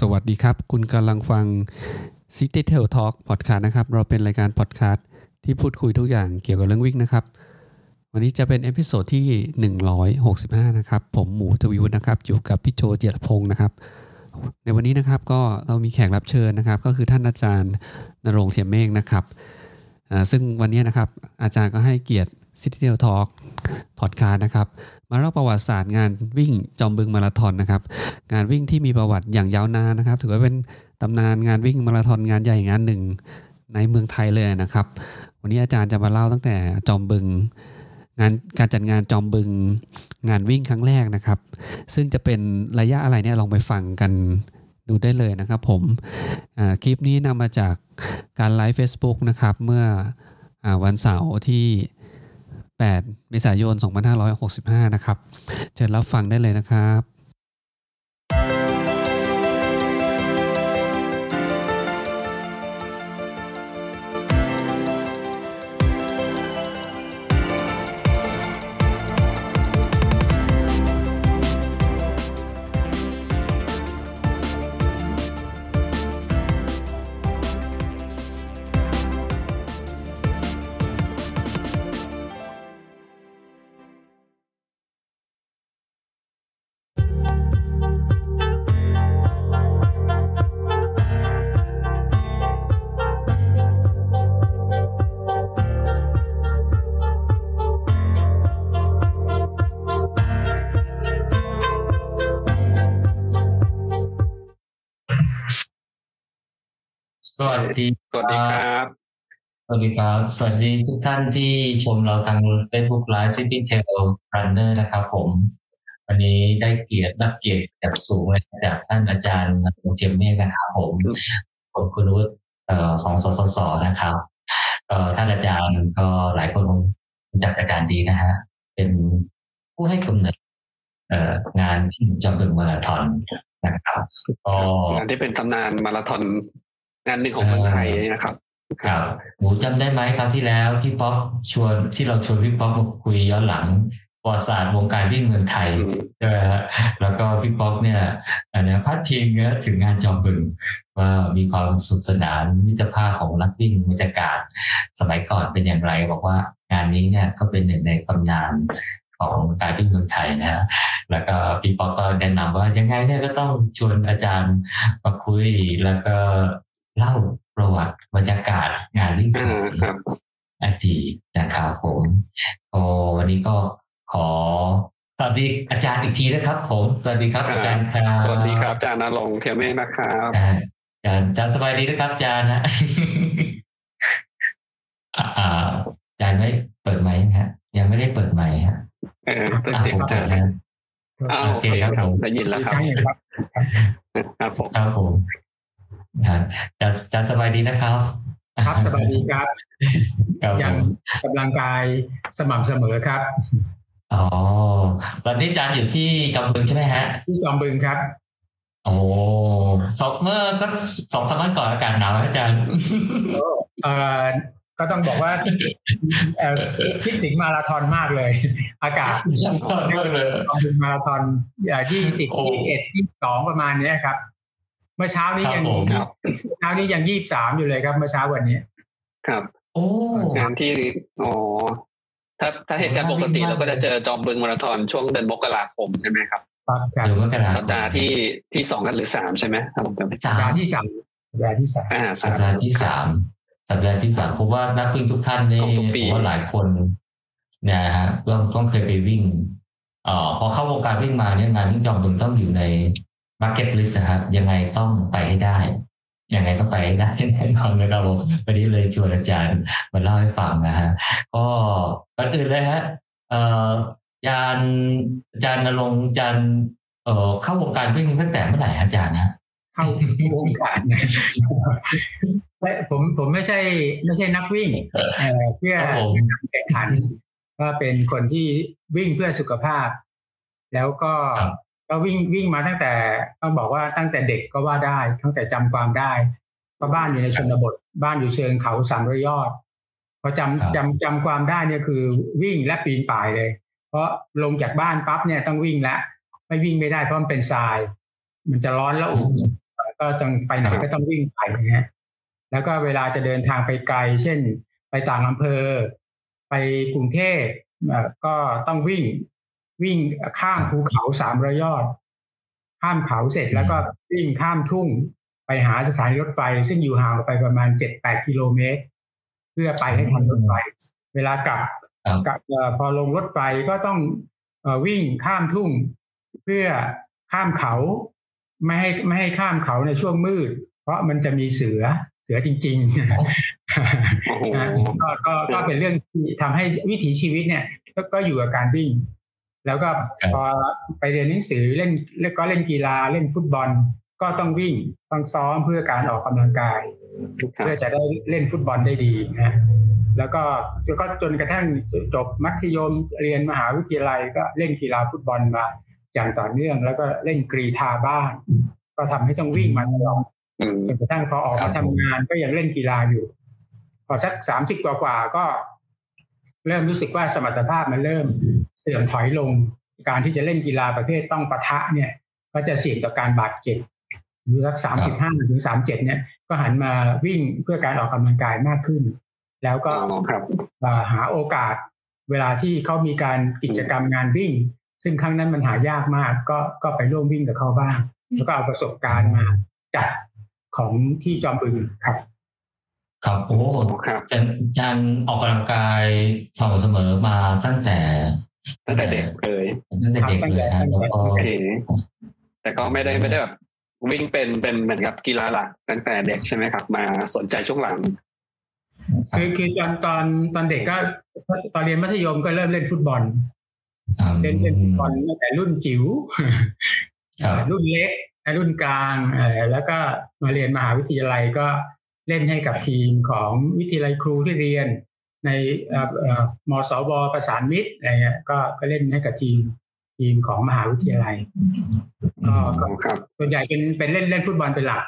สวัสดีครับ คุณกำลังฟัง City Trail Talk Podcast นะครับ เราเป็นรายการพอดคาสต์ที่พูดคุยทุกอย่างเกี่ยวกับเรื่องวิ่งนะครับ วันนี้จะเป็น episode ที่ 165 นะครับ ผมหมูทวีวุฒินะครับ อยู่กับพี่โจเจียรพงศ์นะครับ ในวันนี้นะครับก็เรามีแขกรับเชิญนะครับ ก็คือท่านอาจารย์ณรงค์เทียมเมฆนะครับซึ่งวันนี้นะครับอาจารย์ก็ให้เกียรติ c i t y t a l Talk Podcast นะครับ มาเล่าประวัติศาสตร์งานวิ่งจอมบึงมาราธอนนะครับ งานวิ่งที่มีประวัติอย่างยาวนานนะครับ ถือว่าเป็นตำนานงานวิ่งมาราธอนงานใหญ่งานหนึ่งในเมืองไทยเลยนะครับ วันนี้อาจารย์จะมาเล่าตั้งแต่จอมบึง งานการจัดงานจอมบึง งานวิ่งครั้งแรกนะครับ ซึ่งจะเป็นระยะอะไรเนี่ยลองไปฟังกันดูได้เลยนะครับ ผมคลิปนี้นำมาจากการไลฟ์ Facebook นะครับ เมื่ออวันเสาร์ที่ 8เมษายน 2565 นะครับ เชิญรับฟังได้เลยนะครับ วัสดี สวัสดีครับ สวัสดีครับ สวัสดีทุกท่านที่ชมเราทาง Facebook Live City Tail Runner นะครับผม วันนี้ได้เกียรติรับเกียรติจากสูงเลยจากท่านอาจารย์นรงค์เจียมเมฆนะครับผมผมคุณวุฒิเอ่อสองสสสนะครับเอ่อท่านอาจารย์ก็หลายคนคงรู้จักอาจารย์ดีนะฮะ เป็นผู้ให้กำเนิดเอ่องานจำบึงมาราธอนนะครับก็งานที่เป็นตำนานมาราธอน งานหนึ่งของเมืองไทยนะครับครับหมูจำได้ไหมคราวที่แล้วพี่ป๊อกชวนที่เราชวนพี่ป๊อกมาคุยย้อนหลังประวัติศาสตร์วงการวิ่งเมืองไทยอืมใช่ไหมฮะแล้วก็พี่ป๊อกเนี่ยอันนี้พัดพิงเนี่ยถึงงานจอมบึงว่ามีความสนุขสนานมิตรภาพของนักวิ่งบรรยากาศ สมัยก่อนเป็นอย่างไร บอกว่างานนี้เนี่ยก็เป็นหนึ่งในตำนานของการวิ่งเมืองไทยนะฮะแล้วก็พี่ป๊อกก็แนะนำว่ายังไงเนี่ยก็ต้องชวนอาจารย์มาคุยแล้วก็ เล่าประวัติบรรยากาศงานวิ่งสอ่ามัยครับอดีตนะครับผมก็วันนี้ก็ขอสวัสดีอาจารย์อีกทีนะครับ ผมสวัสดีครับครับอาจารย์ครับสวัสดีครับอาจารย์นรงค์เทียมเมฆนะครับอ่าอาจารย์อาจารย์สบายดีนะครับอาจารย์นะอ่าอ่าอาจารย์ไม่เปิดไมค์นะฮะ ยังไม่ได้เปิดไมค์ฮะเออเป็นอะเสียงผมอาเปิจารดย์แล้วอ้าวโอเคครับผมได้ยินแล้วครับอีกครั้งหนึ่งครับครับผมครับผมครับอา จารย์อาจารย์สบายดีนะครับ ครับสวัสดีครับครับผยังมกำลังกายสม่ำเสมอครับอ๋อตอนนี้อาจารย์อยู่ที่จอมบึงใช่ไหมฮะ ที่จอมบึงครับโอ้สองเมื่อสักสองสามวันก่อนอากาศหนาวไหมอาจารย์เอ่อก็ต้องบอกว่าเอ่อคิดถึงมาราธอนมากเลย อากาศชอบมากเลยจอมบึงมาราธอนยี่สิบโอ้ยี่สิบเอ็ดยี่สิบสองประมาณเนี้ยครับ เมื่อเช้านี้ครับยังผมครับเช้านี้ยังยี่สิบสามอยู่เลยครับเมื่อเช้าวันนี้ ครับ โอ้งานที่อ๋อถ้าถ้าเหตุการณ์ปกติเราก็จะเจอจอมบึงมาราธอนช่วงเดือนมกราคมใช่ไหมครับครับครับเดี๋ยวมกราคมสัปดาห์ที่ที่สองกันหรือสามใช่ไหมถ้าผมจำไม่ผิดสาสัปดาห์ที่สามสัปดาห์ที่สามอ่าสัสาปมดาห์ที่สามสัปดาห์ที่สามผมว่านักวิ่งทุกท่านนี่ของทุกปีผมว่าหลายคนเนะฮะต้องต้องเคยไปวิ่งเอ่อพอเข้าวงการวิ่งมาเนี่ยงานวิ่งจอมบึงต้องอยู่ใน bucket list นะครับ ยังไงต้องไปให้ได้ ยังไงต้องไปให้ได้แน่นอนนะครับผมวันนี้เลยชวนอาจารย์มาเล่าให้ฟังนะฮะก็ก่อนอื่นเลยฮะเอ่ออาจารย์อาจารย์นรงค์อาจารย์เอ่อเข้าวงการวิ่งตั้งแต่เมื่อไหร่ฮะอาจารย์นะเข้าวงการนะไม่ผมผมไม่ใช่ไม่ใช่นักวิ่งเอ่อเพื่อครับผมแข่งขันก็เป็นคนที่วิ่งเพื่อสุขภาพ แล้วก็ครับ ก็วิ่งวิ่งมาตั้งแต่ต้องบอกว่าตั้งแต่เด็กก็ว่าได้ ตั้งแต่จำความได้เพราะบ้านอยู่ในชนบท บ้านอยู่เชิงเขาสามร้อยยอดพอจำครับจำจำความได้เนี่ยคือวิ่งและปีนป่ายเลย เพราะลงจากบ้านปั๊บเนี่ยต้องวิ่งแล้วไม่วิ่งไม่ได้เพราะมันเป็นทราย มันจะร้อนแล้วอุ่นก็ต้องไปไหนก็ต้องวิ่งไปนะฮะแล้วก็เวลาจะเดินทางไปไกล เช่น ไปต่างอำเภอ ไปกรุงเทพก็ต้องวิ่ง วิ่งข้ามภูเขาสามระยอด ข้ามเขาเสร็จแล้วก็วิ่งข้ามทุ่งไปหาสถานีรถไฟ ซึ่งอยู่ห่างไปประมาณเจ็ดแปดกิโลเมตร เพื่อไปให้ทันรถไฟ เวลากลับกับพอลงรถไฟก็ต้องวิ่งข้ามทุ่ง เพื่อข้ามเขา ไม่ให้ไม่ให้ข้ามเขาในช่วงมืด เพราะมันจะมีเสือเสือจริงๆก็ก็ก็เป็นเรื่องที่ทำให้วิถีชีวิตเนี่ย ก็อยู่กับการวิ่ง แล้วก็พอไปเรียนหนังสือเล่นแล้วก็เล่นกีฬาเล่นฟุตบอล ก็ต้องวิ่งต้องซ้อมเพื่อการออกกำลังกายเพื่อจะได้เล่นฟุตบอลได้ดีนะแล้วก็ก็จนกระทั่งจบมัธยมเรียนมหาวิทยาลัยก็เล่นกีฬาฟุตบอลมา อย่างต่อเนื่อง แล้วก็เล่นกรีธาบ้างก็ทำให้ต้องวิ่งมาตลอดจนกระทั่งพอออกมาทำงานก็ยังเล่นกีฬาอยู่ พอสักสามสิบกว่าๆก็ เริ่มรู้สึกว่าสมรรถภาพมันเริ่ม เสื่อมถอยลง การที่จะเล่นกีฬาประเภทต้องปะทะเนี่ย ก็จะเสี่ยงต่อการบาดเจ็บหรือสักสามสิบห้าถึงสามเจ็ดเนี่ย ก็หันมาวิ่งเพื่อการออกกำลังกายมากขึ้น แล้วก็หาโอกาส เวลาที่เขามีการกิจกรรมงานวิ่ง ซึ่งครั้งนั้นมันหายากมาก ก็ก็ไปร่วมวิ่งกับเขาบ้าง แล้วก็เอาประสบการณ์มาจัดของที่จอมบึงครับ ครับโอ้ครับอาจารย์ออกกำลังกายสม่ำเสมอมาตั้งแต่ ตั้งแต่เด็กเลยตั้งแต่เด็กเลยครับแล้วก็แต่ก็ไม่ได้ไม่ได้แบบวิ่งเป็นเป็นเหมือนกับกีฬาหลักตั้งแต่เด็กใช่ไหมครับ มาสนใจช่วงหลังคือคือตอนตอนตอนเด็กก็ตอนเรียนมัธยมก็เริ่มเล่นฟุตบอลเล่นเล่นฟุตบอลตั้งแต่รุ่นจิ๋วรุ่นเล็กรุ่นกลางแล้วก็มาเรียนมหาวิทยาลัยก็เล่นให้กับทีมของวิทยาลัยครูที่เรียน ในมสวประสานมิตรอะไรเงี้ยก็ก็เล่นให้กับทีมทีมของมหาวิทยาลัยก็ส่วนใหญ่เป็นเป็นเล่นเล่นฟุตบอลเป็นหลัก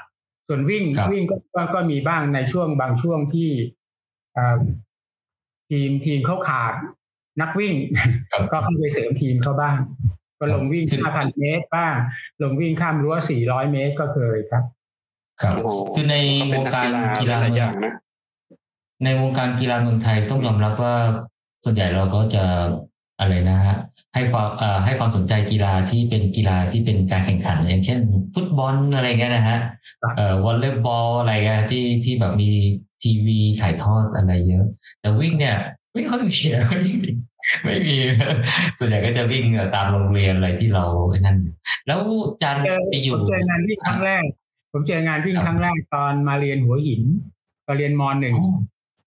ส่วนวิ่งวิ่งก็ก็มีบ้างในช่วงบางช่วงที่ทีมทีมเขาขาดนักวิ่ง ก็เข้าไปเสริมทีมเขาบ้าง ก็ลงวิ่ง5,000เมตรบ้าง ลงวิ่งข้ามรั้ว400 เมตรก็เคยครับ ครับ คือในวงการกีฬาอย่างนะ ในวงการกีฬาเมืองไทยต้องยอมรับว่าส่วนใหญ่เราก็จะอะไรนะฮะให้ความเอ่อให้ความสนใจกีฬาที่เป็นกีฬาที่เป็นการแข่งขัน อย่างเช่น ฟุตบอลอะไรเงี้ยนะฮะเอ่อวอลเลย์บอลอะไรเงี้ยที่ที่แบบมีทีวีถ่ายทอดอะไรเยอะ แต่วิ่งเนี่ยไม่ค่อยมีไม่มีไม่มี ส่วนใหญ่ก็จะวิ่งตามโรงเรียนอะไรที่เราไอ้นั่น แล้วจันไปอยู่ผมเจองานวิ่งครั้งแรก ผมเจองานวิ่งครั้งแรกตอนมาเรียนหัวหินตอนเรียนมหนึ่ง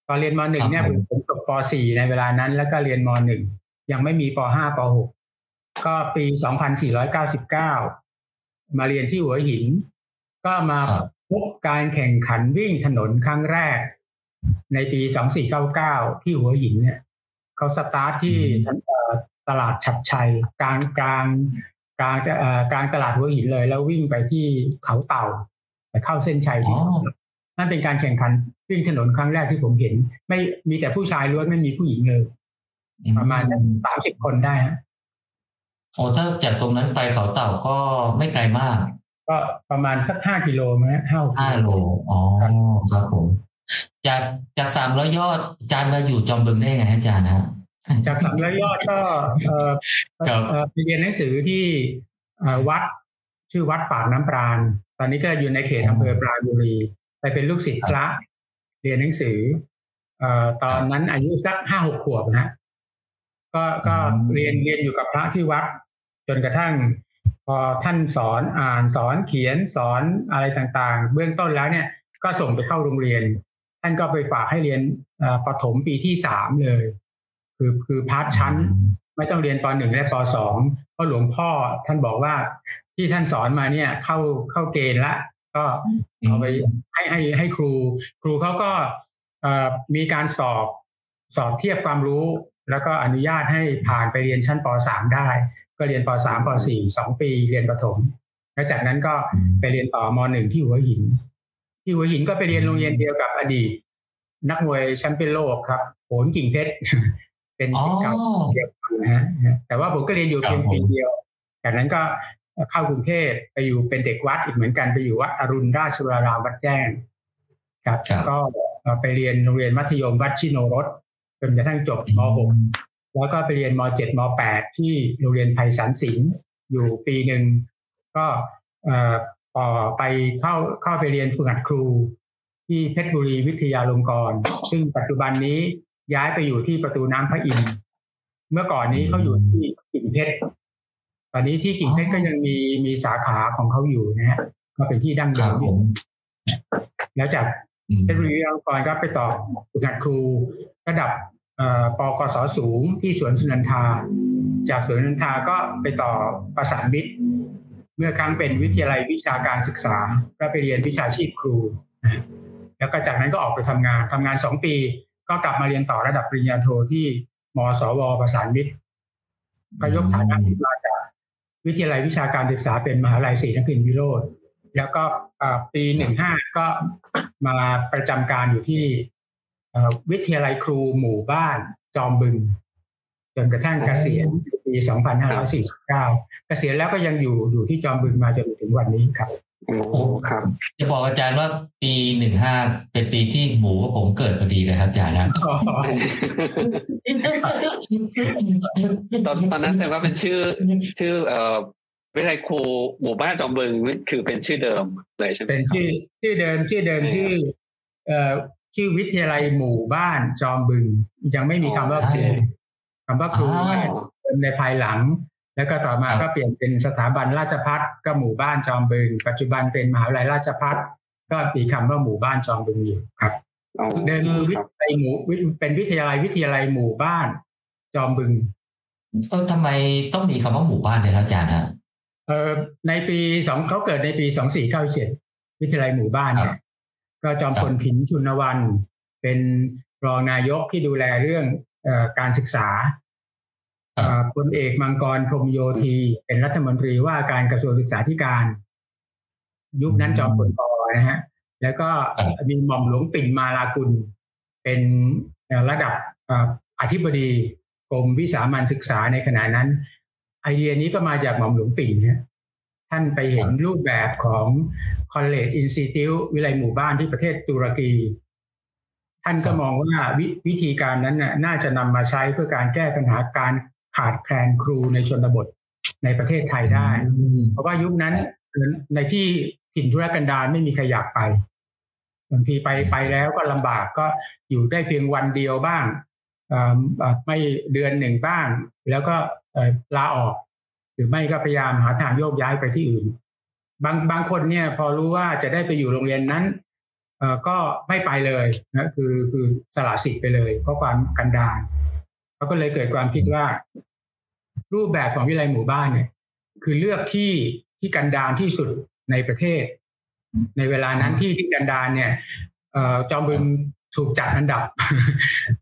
ตอนเรียนมหนึ่งเนี่ยผมจบปสี่ในเวลานั้น แล้วก็เรียนมหนึ่งยังไม่มีปห้าปหกก็ปีสองพันสี่ร้อยเก้าสิบเก้ามาเรียนที่หัวหิน ก็มาพบการแข่งขันวิ่งถนนครั้งแรก ในปี2499ที่หัวหินเนี่ยเขาสตาร์ทที่ตลาดฉับชัยกลางกลางกลางจะกลางตลาดหัวหินเลย แล้ววิ่งไปที่เขาเต่าไปเข้าเส้นชัยที่ นั่นเป็นการแข่งขันวิ่งถนนครั้งแรกที่ผมเห็น ไม่มีแต่ผู้ชายล้วนไม่มีผู้หญิงเลย ประมาณสามสิบคนได้ฮะโอ้ถ้าจากตรงนั้นไปเขาเต่าก็ไม่ไกลมาก ก็ประมาณสักห้ากิโลไหมห้าห้าโลอ๋อครับผม จากจากสามร้อยยอดอาจารย์มาอยู่จอมบึงได้ไงอาจารย์ฮะจากสามร้อยยอดก็เออไปเรียนหนังสือที่วัดชื่อวัดปากน้ำปราณ ตอนนี้ก็อยู่ในเขตอำเภอปราบุรีไป เป็นลูกศิษย์พระ เรียนหนังสือเอ่อตอนนั้นอายุสักห้าหกขวบนะก็ก็เรียนเรียนอยู่กับพระที่วัด จนกระทั่ง พอท่านสอนอ่านสอนเขียนสอนอะไรต่างๆ เบื้องต้นแล้วเนี่ย ก็ส่งไปเข้าโรงเรียน ท่านก็ไปฝากให้เรียนปฐมปีที่สามเลย คือคือพาร์ทชั้น ไม่ต้องเรียนปหนึ่งและปสองเพราะหลวงพ่อท่านบอกว่าที่ท่านสอนมาเนี่ยเข้าเข้าเกณฑ์ละ ก็เอาไปให้ให้ให้ครู ครูเขาก็มีการสอบสอบเทียบความรู้ แล้วก็อนุญาตให้ผ่านไปเรียนชั้นปสามได้ ก็เรียนปสามปสี่สองปีเรียนประถม แล้วจากนั้นก็ไปเรียนต่อมหนึ่งที่หัวหิน ที่หัวหินก็ไปเรียนโรงเรียนเดียวกับอดีต นักมวยแชมเปี้ยนโลกครับโหนกิ่งเพชรเป็นสิทธิ์เก่าเดียวกันนะฮะแต่ว่าผมก็เรียนอยู่เพียงปีเดียว จากนั้นก็ เข้ากรุงเทพไปอยู่เป็นเด็กวัดอีกเหมือนกันไปอยู่วัดอรุณราชวรารามวัดแจ้งครับก็ไปเรียนโรงเรียนมัธยมวัดชิโนรสจนกระทั่งจบม .6 แล้วก็ไปเรียนม .7 ม .8 ที่โรงเรียนไพศาลศิลป์อยู่ปีหนึ่งก็ต่อไปเข้าเข้าไปเรียนฝึกหัดครู ที่เพชรบุรีวิทยาลงกรณ์ซึ่งปัจจุบันนี้ย้ายไปอยู่ที่ประตูน้ำพระอินทร์เมื่อก่อนนี้เขาอยู่ที่กิ่งเพชร ตอนนี้ที่กิ่งเพชรก็ยังมีมีสาขาของเขาอยู่นะฮะก็เป็นที่ดั้งเดิมแล้วจากเพชรบุรีวิทยาลงกรณ์ก็ไปต่อฝึกหัดครูระดับปกศสูงที่สวนสุนันทา จากสวนสุนันทาก็ไปต่อประสานมิตร เมื่อครั้งเป็นวิทยาลัยวิชาการศึกษา ก็ไปเรียนวิชาชีพครู แล้วก็จากนั้นก็ออกไปทำงานทำงานสองปี ก็กลับมาเรียนต่อระดับปริญญาโทที่มสวประสานมิตร ก็ยกฐานะมาจาก วิทยาลัยวิชาการศึกษาเป็นมหาลัยศรีนครินทร์วิโรธแล้วก็ปีหนึ่งห้าก็มาประจำการอยู่ที่วิทยาลัยครูหมู่บ้านจอมบึง จนกระทั่งเกษียณปี 2549 เกษียณแล้วก็ยังอยู่อยู่ที่จอมบึงมาจนถึงวันนี้ครับ โอ้ครับ จะบอกอาจารย์ว่าปีหนึ่งห้าเป็นปีที่หมูกับผมเกิดพอดีเลยครับอาจารย์นะตอนตอนนั้นแสดงว่าเป็นชื่อ ชื่อ เอ่อวิทยาลัยครูหมู่บ้านจอมบึงคือเป็นชื่อเดิมเลยใช่ไหมเป็นชื่อ ชื่อเดิมชื่อเดิมชื่อ เอ่อชื่อวิทยาลัยหมู่บ้านจอมบึง ยังไม่มีคำว่าครูคำว่าครูในภายหลัง แล้วก็ต่อมาก็เปลี่ยนเป็นสถาบันราชพัฒก็หมู่บ้านจอมบึง ปัจจุบันเป็นมหาวิทยาลัยราชพัฒก็มีคำว่าหมู่บ้านจอมบึงอยู่ครับเดิมวิทยาลัยหมู่เป็นวิทยาลัยวิทยาลัยหมู่บ้าน จอมบึง เออทำไมต้องมีคำว่าหมู่บ้านเลยครับอาจารย์ฮะเออในปีสองเขาเกิดในปีสองสี่เก้าเจ็ดวิทยาลัยหมู่บ้านเนี่ยก็จอมพลผินชุนวัน เป็นรองนายกที่ดูแลเรื่องการศึกษา พลเอกมังกรพรมโยธีเป็นรัฐมนตรีว่าการกระทรวงศึกษาธิการ ยุคนั้นจอมพลปอนะฮะแล้วก็มีหม่อมหลวงปิ่นมาลากุล เป็นระดับอธิบดีกรมวิสามันศึกษาในขณะนั้น ไอเดียนี้ก็มาจากหม่อมหลวงปิ่นเนี่ยท่านไปเห็นรูปแบบของ College Institute วิเลยหมู่บ้านที่ประเทศตุรกี ท่านก็มองว่าววิธีการนั้นน่าจะนำมาใช้เพื่อการแก้ปัญหาการ ขาดแคลนครูในชนบทในประเทศไทยได้ เพราะว่ายุคนั้นในที่ถิ่นธุรกันดารไม่มีใครอยากไปบางทีไปไปแล้วก็ลำบากก็อยู่ได้เพียงวันเดียวบ้างไม่เดือนหนึ่งบ้าง แล้วก็ลาออก หรือไม่ก็พยายามหาทางโยกย้ายไปที่อื่น บางบางคนเนี่ย พอรู้ว่าจะได้ไปอยู่โรงเรียนนั้นก็ไม่ไปเลยนะคือคือสละสิทธิ์ไปเลย เพราะความกันดารเขาก็เลยเกิดความคิดว่า รูปแบบของวิทยาลัยหมู่บ้านเนี่ย คือเลือกที่ที่กันดารที่สุดในประเทศ ในเวลานั้นที่ที่กันดารเนี่ยจอมบึงถูกจัดอันดับ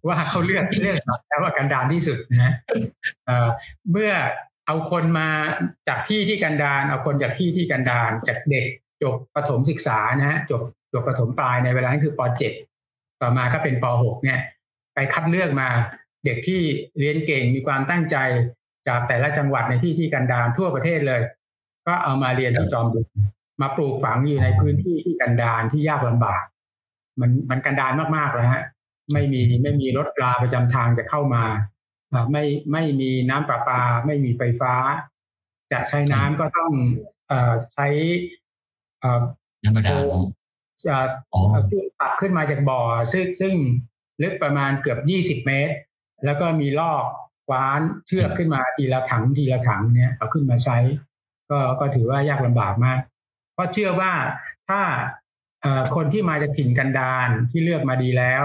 ว่าเขาเลือกที่เลือกแล้วว่ากันดารที่สุดนะเมื่อเอาคนมาจากที่ที่กันดารเอาคนจากที่ที่กันดารจากเด็กจบประถมศึกษานะฮะจบจบประถมปลายในเวลานั้นคือป .7 ต่อมาก็เป็นป .6 เนี่ย ไปคัดเลือกมาเด็กที่เรียนเก่งมีความตั้งใจ จากแต่ละจังหวัดในที่ที่กันดารทั่วประเทศเลย ก็เอามาเรียนที่จอมบึงมาปลูกฝังอยู่ในพื้นที่ที่กันดารที่ยากลำบาก มันมันกันดารมากๆเลยฮะ ไม่มีไม่มีรถปลาประจำทางจะเข้ามาไม่ไม่มีน้ำประปา ไม่มีไฟฟ้า จะใช้น้ำก็ต้องเอใช้น้ำบาดาลจะตักขึ้นมาจากบ่อซึ่งซึ่งลึกประมาณเกือบยี่สิบเมตร แล้วก็มีลอก คว้านเชือกขึ้นมาทีละถังทีละถังเนี่ยเอาขึ้นมาใช้ ก็ก็ถือว่ายากลำบากมาก เพราะเชื่อว่าถ้าคนที่มาจากถิ่นกันดารที่เลือกมาดีแล้ว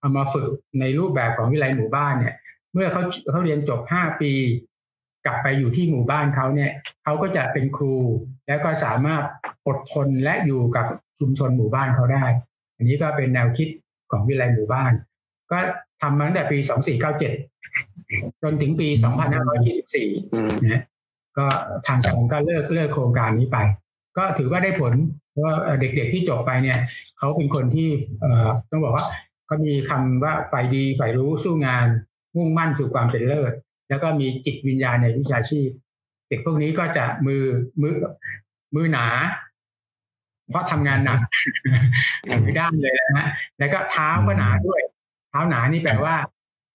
เอามาฝึกในรูปแบบของวิไลหมู่บ้านเนี่ย เมื่อเขาเขาเรียนจบห้าปี กลับไปอยู่ที่หมู่บ้านเขาเนี่ยเขาก็จะเป็นครู แล้วก็สามารถอดทนและอยู่กับชุมชนหมู่บ้านเขาได้ อันนี้ก็เป็นแนวคิดของวิไลหมู่บ้าน ก็ทำมาตั้งแต่ปี 2497 จนถึงปี 2524นะก็ทางการก็เลิกเลิกโครงการนี้ไป ก็ถือว่าได้ผลเพราะว่าเด็กๆที่จบไปเนี่ย เขาเป็นคนที่ต้องบอกว่าเขามีคำว่าฝ่ายดีฝ่ายรู้สู้งาน มุ่งมั่นสู่ความเป็นเลิศ แล้วก็มีจิตวิญญาณในวิชาชีพ เด็กพวกนี้ก็จะมือมือมือหนา เพราะทำงานหนักมือด้านเลยนะฮะแล้วก็เท้าก็หนาด้วย เท้าหนานี่แปลว่า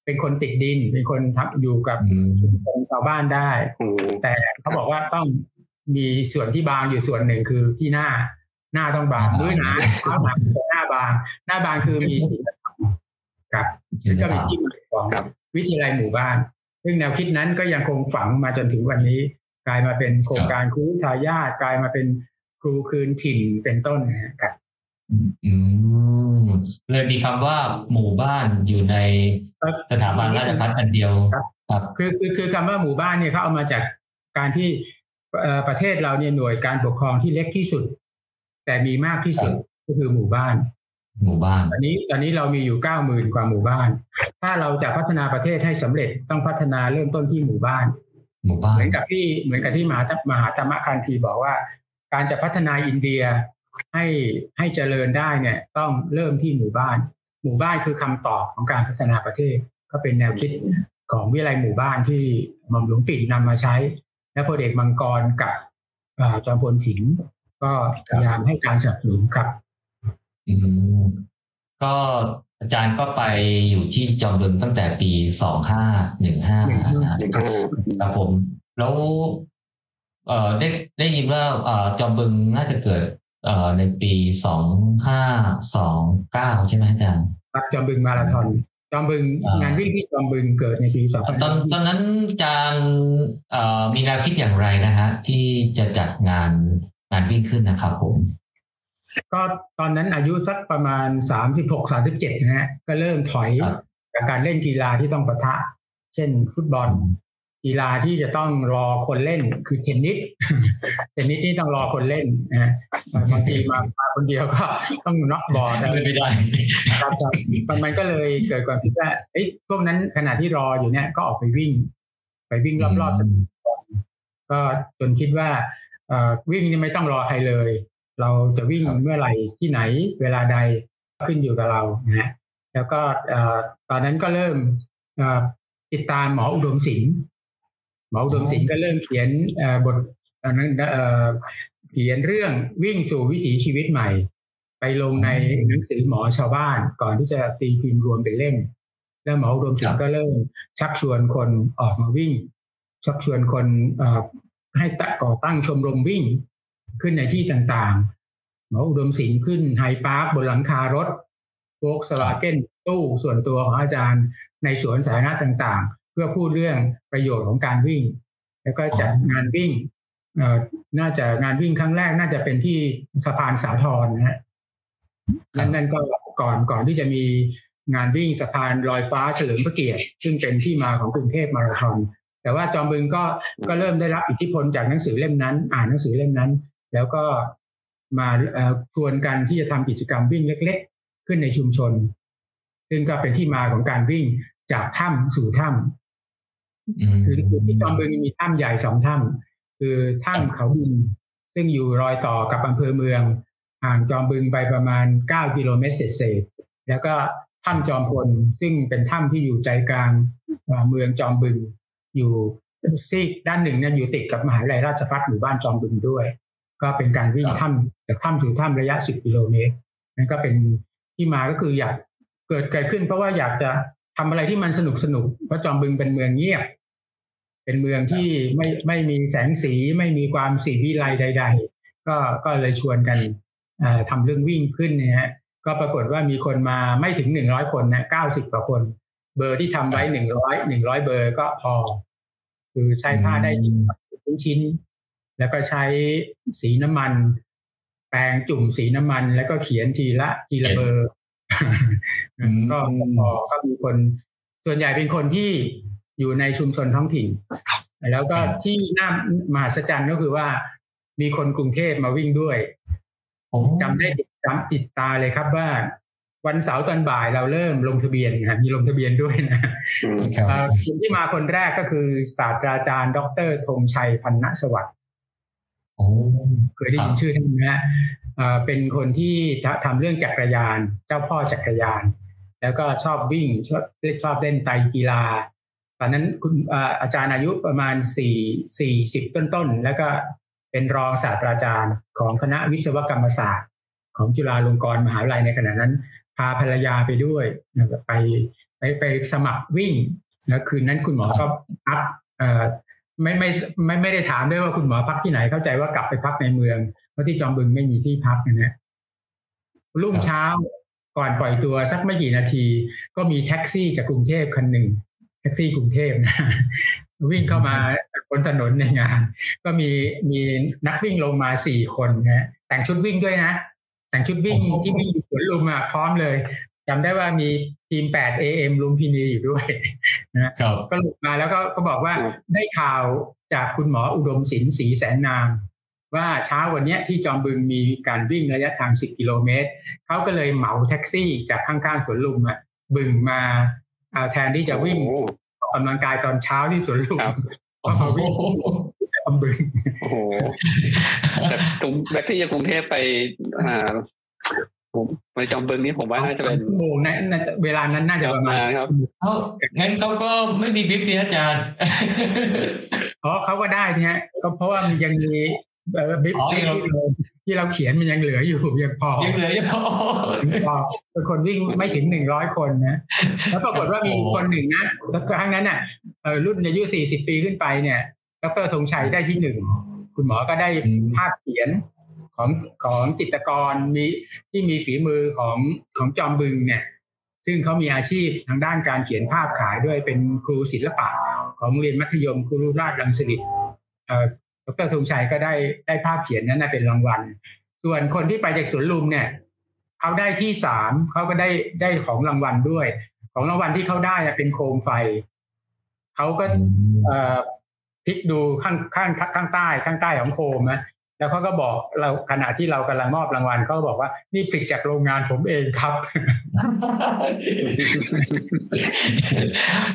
เป็นคนติดดิน เป็นคนทำอยู่กับชุมชนชาวบ้านได้ แต่เขาบอกว่าต้องมีส่วนที่บางอยู่ส่วนหนึ่งคือที่หน้า หน้าต้องบางด้วยนะเท้าหนาหน้าบาง หน้าบางคือมีศิลธรรมครับซึ่งก็มีที่มาของวิทยาลัยหมู่บ้าน ซึ่งแนวคิดนั้นก็ยังคงฝังมาจนถึงวันนี้ กลายมาเป็นโครงการครูทายาทกลายมาเป็นครูคืนถิ่นเป็นต้นนะครับอืม เลยมีคำว่าหมู่บ้านอยู่ในสถาบันราชพัฒอันเดียวครับ คือคือคือคำว่าหมู่บ้านเนี่ยเขาเอามาจากการที่ประเทศเราเนี่ยหน่วยการปกครองที่เล็กที่สุด แต่มีมากที่สุดก็คือหมู่บ้าน หมู่บ้านตอนนี้ตอนนี้เรามีอยู่เก้าหมื่นกว่าหมู่บ้าน ถ้าเราจะพัฒนาประเทศให้สำเร็จต้องพัฒนาเริ่มต้นที่หมู่บ้านหมู่บ้านเหมือนกับที่เหมือนกับที่มหามหาธรรมคันธีบอกว่า การจะพัฒนาอินเดีย ให้ให้เจริญได้เนี่ย ต้องเริ่มที่หมู่บ้าน หมู่บ้านคือคำตอบของการพัฒนาประเทศ ก็เป็นแนวคิดของวิทยาลัยหมู่บ้านที่หม่อมหลวงปิ่นนำมาใช้ และพลเอกมังกรกับจอมพลถิงก็พยายามให้การสนับสนุนครับอืมก็อาจารย์ก็ไปอยู่ที่จอมบึงตั้งแต่ปีสองห้าหนึ่งห้าครับผม แล้ว เอ่อได้ได้ยินว่าเอ่อจอมบึงน่าจะเกิดเอ่อ ในปีสองห้าสองเก้าใช่ไหมอาจารย์ครับจอมบึงมาราธอนจอมบึงงานวิ่งที่จอมบึงเกิดในปีสองตอนตอนนั้นอาจารย์เอ่อมีแนวคิดอย่างไรนะฮะที่จะจัดงานงานวิ่งขึ้นนะครับผมก็ตอนนั้นอายุสักประมาณสามสิบหกสามสิบเจ็ดนะฮะก็เริ่มถอยจากการเล่นกีฬาที่ต้องประทะ เช่นฟุตบอล กีฬาที่จะต้องรอคนเล่นคือเทนนิสเทนนิสนี่ต้องรอคนเล่นนะบางทีมามาคนเดียวก็ต้องน็อกบอลไม่ได้ครับมันมันก็เลยเกิดความคิดว่าเอ้ยพวกนั้นขณะที่รออยู่เนี่ยก็ออกไปวิ่ง ไปวิ่งรอบๆสนามก็จนคิดว่าวิ่งนี่ไม่ต้องรอใครเลย เราจะวิ่งเมื่อไหร่ที่ไหน เวลาใดขึ้นอยู่กับเรานะฮะแล้วก็ตอนนั้นก็เริ่มติดตามหมออุดมศิลป์ หมออุดมศิลป์ก็เริ่มเขียนบทตอนนั้นเขียนเรื่องวิ่งสู่วิถีชีวิตใหม่ ไปลงในหนังสือหมอชาวบ้าน ก่อนที่จะตีพิมพ์รวมเป็นเล่มแล้วหมออุดมศิลป์ก็เริ่มชักชวนคนออกมาวิ่ง ชักชวนคนให้ก่อตั้งชมรมวิ่งขึ้นในที่ต่างๆ หมออุดมศิลป์ขึ้นไฮด์ปาร์คบนหลังคารถโฟกสวาเก้นตู้ส่วนตัวของอาจารย์ในสวนสาธารณะต่างๆ เพื่อพูดเรื่องประโยชน์ของการวิ่ง แล้วก็จัดงานวิ่งน่าจะงานวิ่งครั้งแรกน่าจะเป็นที่สะพานสาทรนะฮะนั่นก็ก่อนก่อนที่จะมีงานวิ่งสะพานลอยฟ้าเฉลิมพระเกียรติ ซึ่งเป็นที่มาของกรุงเทพมาราธอนแต่ว่าจอมบึงก็ก็เริ่มได้รับอิทธิพลจากหนังสือเล่มนั้น อ่านหนังสือเล่มนั้น แล้วก็มาชวนกันที่จะทำกิจกรรมวิ่งเล็ก ๆ ขึ้นในชุมชน ซึ่งก็เป็นที่มาของการวิ่งจากถ้ำสู่ถ้ำ คือที่จอมบึงมีถ้ำใหญ่สองถ้ำคือถ้ำเขาบิน ซึ่งอยู่รอยต่อกับอำเภอเมือง ห่างจอมบึงไปประมาณเก้ากิโลเมตรเศษแล้วก็ถ้ำจอมพลซึ่งเป็นถ้ำที่อยู่ใจกลางเมืองจอมบึง อยู่ซีกด้านหนึ่งเนี่ยอยู่ติดกับมหาวิทยาลัยราชภัฏหมู่บ้านจอมบึงด้วย ก็เป็นการวิ่งถ้ำจากถ้ำสู่ถ้ำระยะสิบกิโลเมตรนั่นก็เป็นที่มาก็คืออยากเกิดเกิดขึ้นเพราะว่าอยากจะ ทำอะไรที่มันสนุกสนุกเพราะจอมบึงเป็นเมืองเงียบ เป็นเมืองที่ไม่ไม่มีแสงสีไม่มีความสีวิไลใด ๆ ก็ก็เลยชวนกันทำเรื่องวิ่งขึ้นเนี่ยฮะก็ปรากฏว่ามีคนมาไม่ถึงหนึ่งร้อยคนนะเก้าสิบกว่าคน เบอร์ที่ทำไว้หนึ่งร้อยหนึ่งร้อยเบอร์ก็พอ คือใช้ผ้าได้ชิ้นชิ้น แล้วก็ใช้สีน้ำมัน แปรงจุ่มสีน้ำมัน แล้วก็เขียนทีละทีละเบอร์ ก็พอก็มีคนส่วนใหญ่เป็นคนที่อยู่ในชุมชนท้องถิ่น แล้วก็ที่น่ามหัศจรรย์ก็คือว่า มีคนกรุงเทพมาวิ่งด้วยจำได้จำติดตาเลยครับว่า วันเสาร์ตอนบ่ายเราเริ่มลงทะเบียนนะมีลงทะเบียนด้วยนะคนที่มาคนแรกก็คือศาสตราจารย์ ดรธงชัยพันนสวัสดิ์ เคยได้ยินชื่อท่านไหมเป็นคนที่ทำเรื่องจักรยาน เจ้าพ่อจักรยาน แล้วก็ชอบวิ่งชอบชอบเล่นไตกีฬา ตอนนั้นคุณอาจารย์อายุประมาณสี่สี่สิบต้นๆ แล้วก็เป็นรองศาสตราจารย์ของคณะวิศวกรรมศาสตร์ ของจุฬาลงกรณ์มหาวิทยาลัยในขณะนั้น พาภรรยาไปด้วยไปไปไปสมัครวิ่งแล้วคืนนั้นคุณหมอก็พักเอ่อ ไม่ไม่ไม่ไม่ได้ถามด้วยว่าคุณหมอพักที่ไหนเข้าใจว่ากลับไปพักในเมือง เพราะที่จอมบึงไม่มีที่พักนะฮะรุ่งเช้าก่อนปล่อยตัวสักไม่กี่นาที ก็มีแท็กซี่จากกรุงเทพคันหนึ่ง แท็กซี่กรุงเทพนะวิ่งเข้ามาบนถนนในงาน ก็มีมีนักวิ่งลงมาสี่คนนะแต่งชุดวิ่งด้วยนะ แต่งชุดวิ่งที่วิ่งอยู่สวนลุมอะพร้อมเลย จำได้ว่ามีทีม 8 AM ลุมพินีอยู่ด้วยนะก็ลงมาแล้วก็ก็บอกว่าได้ข่าวจากคุณหมออุดมศิลป์ศรีแสนนาม ว่าเช้าวันนี้ที่จอมบึงมีการวิ่งระยะทาง 10 กิโลเมตร เขาก็เลยเหมาแท็กซี่จากข้างๆสวนลุมอะบึงมาแทนที่จะวิ่งออกกำลังกายตอนเช้าที่สวนลุมก็มาวิ่งจอมบึงโอ้โหจากตรงแบคทีเรียกรุงเทพไปอ่า ผมไปจอมบึงนี้ผมว่าน่าจะเป็นโมงนั้นเวลานั้นน่าจะประมาณครับเขางั้นเขาก็ไม่มีบิ๊กซีอาจารย์เพราะเขาก็ได้เนี่ยก็เพราะว่ามันยังมีบิ๊กที่เราที่เราเขียนมันยังเหลืออยู่ยังพอยังเหลืออยู่พอเป็นคนวิ่งไม่ถึงหนึ่งร้อยคนนะแล้วปรากฏว่ามีคนหนึ่งนะแล้วครั้งนั้นน่ะรุ่นอายุสี่สิบปีขึ้นไปเนี่ยดรธงชัยได้ที่หนึ่งคุณหมอก็ได้ภาพเขียน ของของจิตรกรมีที่มีฝีมือของของจอมบึงเนี่ย ซึ่งเขามีอาชีพทางด้านการเขียนภาพขายด้วยเป็นครูศิลปะของเรียนมัธยมครูราชรังสิตดรธงชัยก็ได้ได้ภาพเขียนนั้นเป็นรางวัล ส่วนคนที่ไปจากสวนลุมเนี่ยเขาได้ที่สามเขาก็ได้ได้ของรางวัลด้วย ของรางวัลที่เขาได้เป็นโคมไฟเขาก็พลิกดูข้างข้างข้างใต้ข้างใต้ของโคมนะ แล้วเขาก็บอกเราขณะที่เรากำลังมอบรางวัลเขาบอกว่านี่ผลิตจากโรงงานผมเองครับ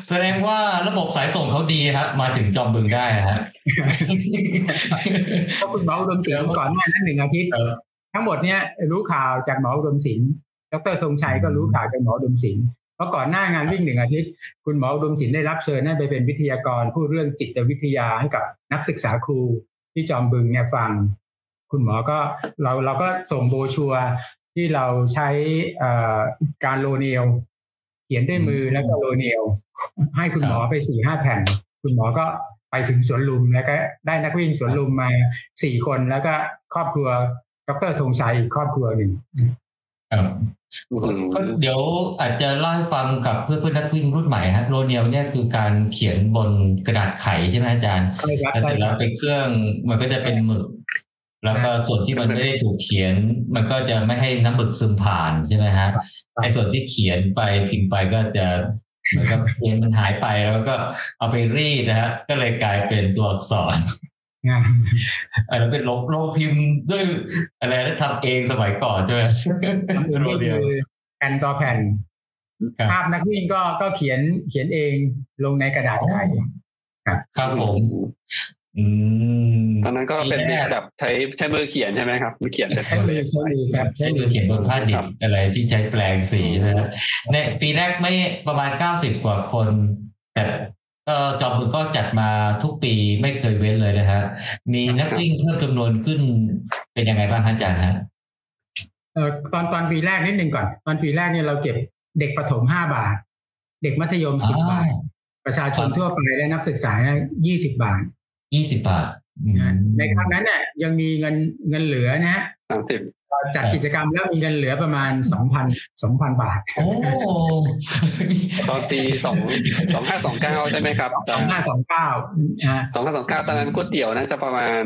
แสดงว่าระบบสายส่งเขาดีครับ มาถึงจอมบึงได้ฮะเพราะคุณหมออุดมศิลป์ก่อนหน้านั้นหนึ่งอาทิตย์ทั้งหมดเนี้ยรู้ข่าวจากหมออุดมศิลป์ดรธงชัยก็รู้ข่าวจากหมออุดมศิลป์เพราะก่อนหน้างานวิ่งหนึ่งอาทิตย์ คุณหมออุดมศิลป์ได้รับเชิญให้ไปเป็นวิทยากรพูดเรื่องจิตวิทยาให้กับนักศึกษาครู ที่จอมบึงเนี่ยฟัง คุณหมอก็เราเราก็ส่งโบชัวที่เราใช้การโลเนลเขียนด้วยมือแล้วก็โลเนลให้คุณหมอไปสี่ห้าแผ่น คุณหมอก็ไปถึงสวนลุมแล้วก็ได้นักวิ่งสวนลุมมาสี่คนแล้วก็ครอบครัวดรธงชัยอีกครอบครัวหนึ่ง ก็เดี๋ยวอาจจะเล่าให้ฟังกับเพื่อนเพื่อนนักวิ่งรุ่นใหม่ฮะโรเนียลเนี่ยคือการเขียนบนกระดาษไขใช่ไหมอาจารย์ใช่ครับเสร็จแล้วไปเครื่องมันก็จะเป็นหมึก แล้วก็ส่วนที่มันไม่ได้ถูกเขียน มันก็จะไม่ให้น้ำหมึกซึมผ่านใช่ไหมฮะไอ้ส่วนที่เขียนไปพิมพ์ไปก็จะเหมือนกับเขียนมันหายไปแล้วก็เอาไปรีดนะฮะก็เลยกลายเป็นตัวอักษร อันนั้นเป็นลบโลพิมพ์ด้วยอะไรแล้วทำเองสมัยก่อนใช่ไหมโรเดียวแผ่นต่อแผ่นภาพนักวิ่งก็ก็เขียนเขียนเองลงในกระดาษไทยครับผมตอนนั้นก็เป็นแบบใช้ใช้มือเขียนใช่ไหมครับมือเขียนใช้มือใช้มือครับใช้มือเขียนบนผ้าดิบอะไรที่ใช้แปลงสีนะครับในปีแรกไม่ประมาณเก้าสิบกว่าคน แต่ ก็จอมมือก็จัดมาทุกปีไม่เคยเว้นเลยนะฮะ มีนักวิ่งเพิ่มจำนวนขึ้นเป็นยังไงบ้างอาจารย์ฮะเอ่อตอนตอนปีแรกนิดนึงก่อน ตอนปีแรกเนี่ยเราเก็บเด็กประถมห้าบาท เด็กมัธยมสิบบาท ประชาชนทั่วไปและนักศึกษายี่สิบบาทยี่สิบบาทในครั้งนั้นเนี่ยยังมีเงินเงินเหลือนะฮะสามสิบ จัดกิจกรรมแล้วมีเงินเหลือประมาณสองพันสองพันบาท โอ้ตอนปีสองสองห้าสองเก้าใช่ไหมครับสองห้าสองเก้าสองห้าสองเก้าตอนนั้นก๋วยเตี๋ยวน่าจะประมาณ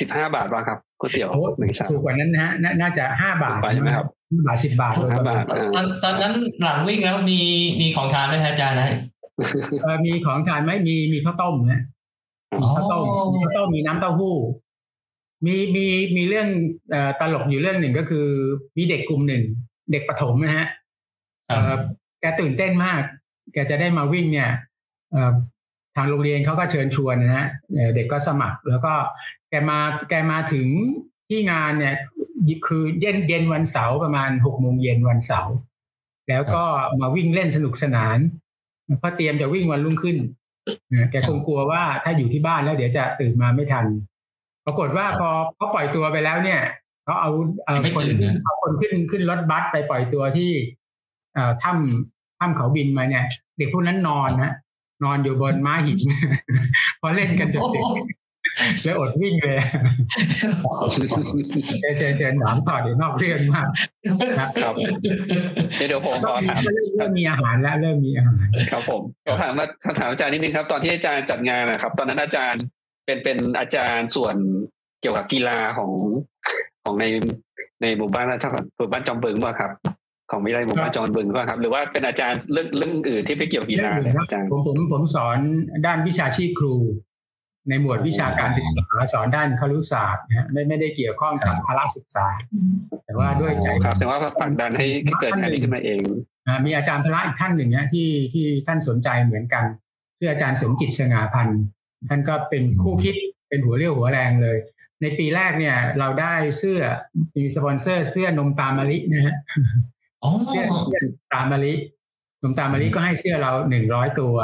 สิบห้าบาทบ้างครับก๋วยเตี๋ยวหนึ่งชามถูกกว่านั้นนะฮะน่าจะห้าบาทใช่ไหมครับบาทสิบบาทห้าบาทตอนตอนนั้นหลังวิ่งแล้วมีมีของทานไหมอาจารย์นะมีของทานไหมมีมีข้าวต้มนะข้าวต้มข้าวต้มมีน้ำเต้าหู้ มีมีมีเรื่องตลกอยู่เรื่องหนึ่งก็คือ มีเด็กกลุ่มหนึ่ง เด็กประถมนะฮะแกตื่นเต้นมาก แกจะได้มาวิ่งเนี่ยทางโรงเรียนเขาก็เชิญชวนนะฮะเด็กก็สมัคร แล้วก็แกมาแกมาถึงที่งานเนี่ยคือเย็นเย็นวันเสาร์ประมาณหกโมงเย็นวันเสาร์แล้วก็มาวิ่งเล่นสนุกสนานพอเตรียมจะวิ่งวันรุ่งขึ้นแกคงกลัวว่าถ้าอยู่ที่บ้านแล้วเดี๋ยวจะตื่นมาไม่ทัน ปรากฏว่าพอเขาปล่อยตัวไปแล้วเนี่ยเขาเอาเอาคนเอาคนขึ้นขึ้นรถบัสไปปล่อยตัวที่ถ้ำถ้ำเขาบินมาเนี่ย เด็กพวกนั้นนอนนะนอนอยู่บนม้าหินพอเล่นกันจนเด็กแล้วอดวิ่งเลยเจเจเจถามต่อเดี๋ยวนอกเรื่องมากครับเดี๋ยวผมขอถามเริ่มมีอาหารแล้วเริ่มมีอาหารครับผมขอถามมาถามอาจารย์นิดนึงครับ ตอนที่อาจารย์จัดงานนะครับ ตอนนั้นอาจารย์ เป็นเป็นอาจารย์ส่วนเกี่ยวกับกีฬาของของในในหมู่บ้านราชการหมู่บ้านจอมเบิงป่ะครับ ของวิทยาลัยหมู่บ้านจอมเบิงป่ะครับ หรือว่าเป็นอาจารย์เรื่องเรื่องอื่นที่ไม่เกี่ยวกีฬาอาจารย์ผมผมผมสอนด้านวิชาชีพครู ในหมวดวิชาการศึกษาสอนด้านครุศาสตร์นะไม่ไม่ได้เกี่ยวข้องกับพละศึกษา แต่ว่าด้วยใจครับ แต่ว่าผลักดันให้เกิดงานนี้ขึ้นมาเองมีอาจารย์พละอีกท่านหนึ่งเนี่ยที่ที่ท่านสนใจเหมือนกันคืออาจารย์สมจิตสง่าพันธ์ ท่านก็เป็นคู่คิดเป็นหัวเรี่ยวหัวแรงเลย ในปีแรกเนี่ย เราได้เสื้อมีสปอนเซอร์ เสื้อนมตามะลินะฮะเสื้อตามะลินมตามะลิก็ให้เสื้อเราหนึ่งร้อยตัว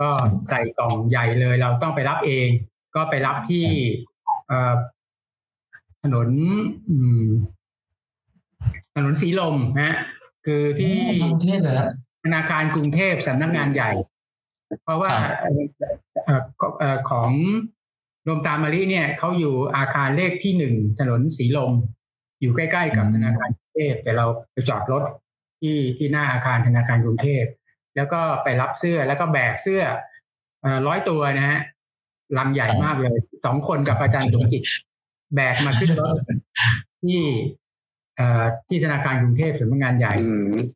ก็ใส่กล่องใหญ่เลย เราต้องไปรับเอง ก็ไปรับที่ถนนถนนสีลมนะคือที่ธนาคารกรุงเทพสำนักงานใหญ่ เพราะว่า ของลมตามมารีเนี่ยเขาอยู่อาคารเลขที่หนึ่งถนนสีลม อยู่ใกล้ๆกับธนาคารกรุงเทพแต่เราไปจอดรถที่ที่หน้าอาคารธนาคารกรุงเทพแล้วก็ไปรับเสื้อแล้วก็แบกเสื้อร้อยตัวนะฮะลำใหญ่มากเลยสองคนกับอาจารย์สมจิต แบกมาขึ้นรถที่ที่ธนาคารกรุงเทพสำนักงานใหญ่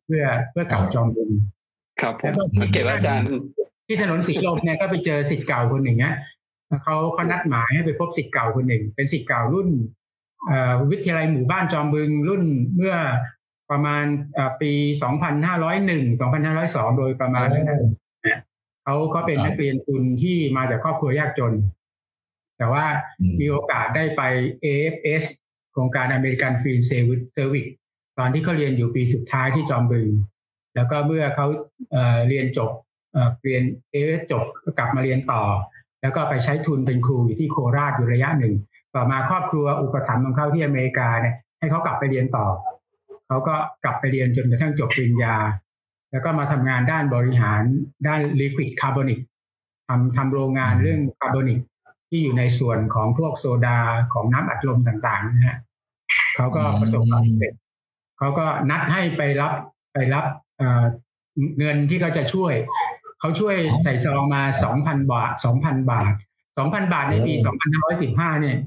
เพื่อเพื่อกลับจอมบุญครับแล้วก็เก็บอาจารย์ ที่ถนนสีลมเนี่ยก็ไปเจอสิทธิ์เก่าคนหนึ่งเนี้ยเขาเขานัดหมายให้ไปพบสิทธิ์เก่าคนหนึ่ง เป็นสิทธิ์เก่ารุ่นวิทยาลัยหมู่บ้านจอมบึงรุ่นเมื่อประมาณปี 2501 2502 โดยประมาณนั้นเขาเขาเป็นนักเรียนทุนที่มาจากครอบครัวยากจน แต่ว่ามีโอกาสได้ไป AFS โครงการ American Field Service ตอนที่เขาเรียนอยู่ปีสุดท้ายที่จอมบึง แล้วก็เมื่อเขาเรียนจบ เรียน AFS จบก็กลับมาเรียนต่อ แล้วก็ไปใช้ทุนเป็นครูอยู่ที่โคราชอยู่ระยะหนึ่ง ต่อมาครอบครัวอุปถัมภ์ของเขาที่อเมริกาเนี่ยให้เขากลับไปเรียนต่อเขาก็กลับไปเรียนจนกระทั่งจบปริญญา แล้วก็มาทำงานด้านบริหารด้าน Liquid Carbonic ทำทำโรงงานเรื่อง carbonic ที่อยู่ในส่วนของพวกโซดาของน้ำอัดลมต่างๆนะฮะเขาก็ประสบความสำเร็จเขาก็นัดให้ไปรับไปรับเงินที่เขาจะช่วย เขาช่วยใส่ซองมาสองพันบาทสองพันบาทสองพันบาทในปีสองพันห้าร้อยสิบห้าเนี่ย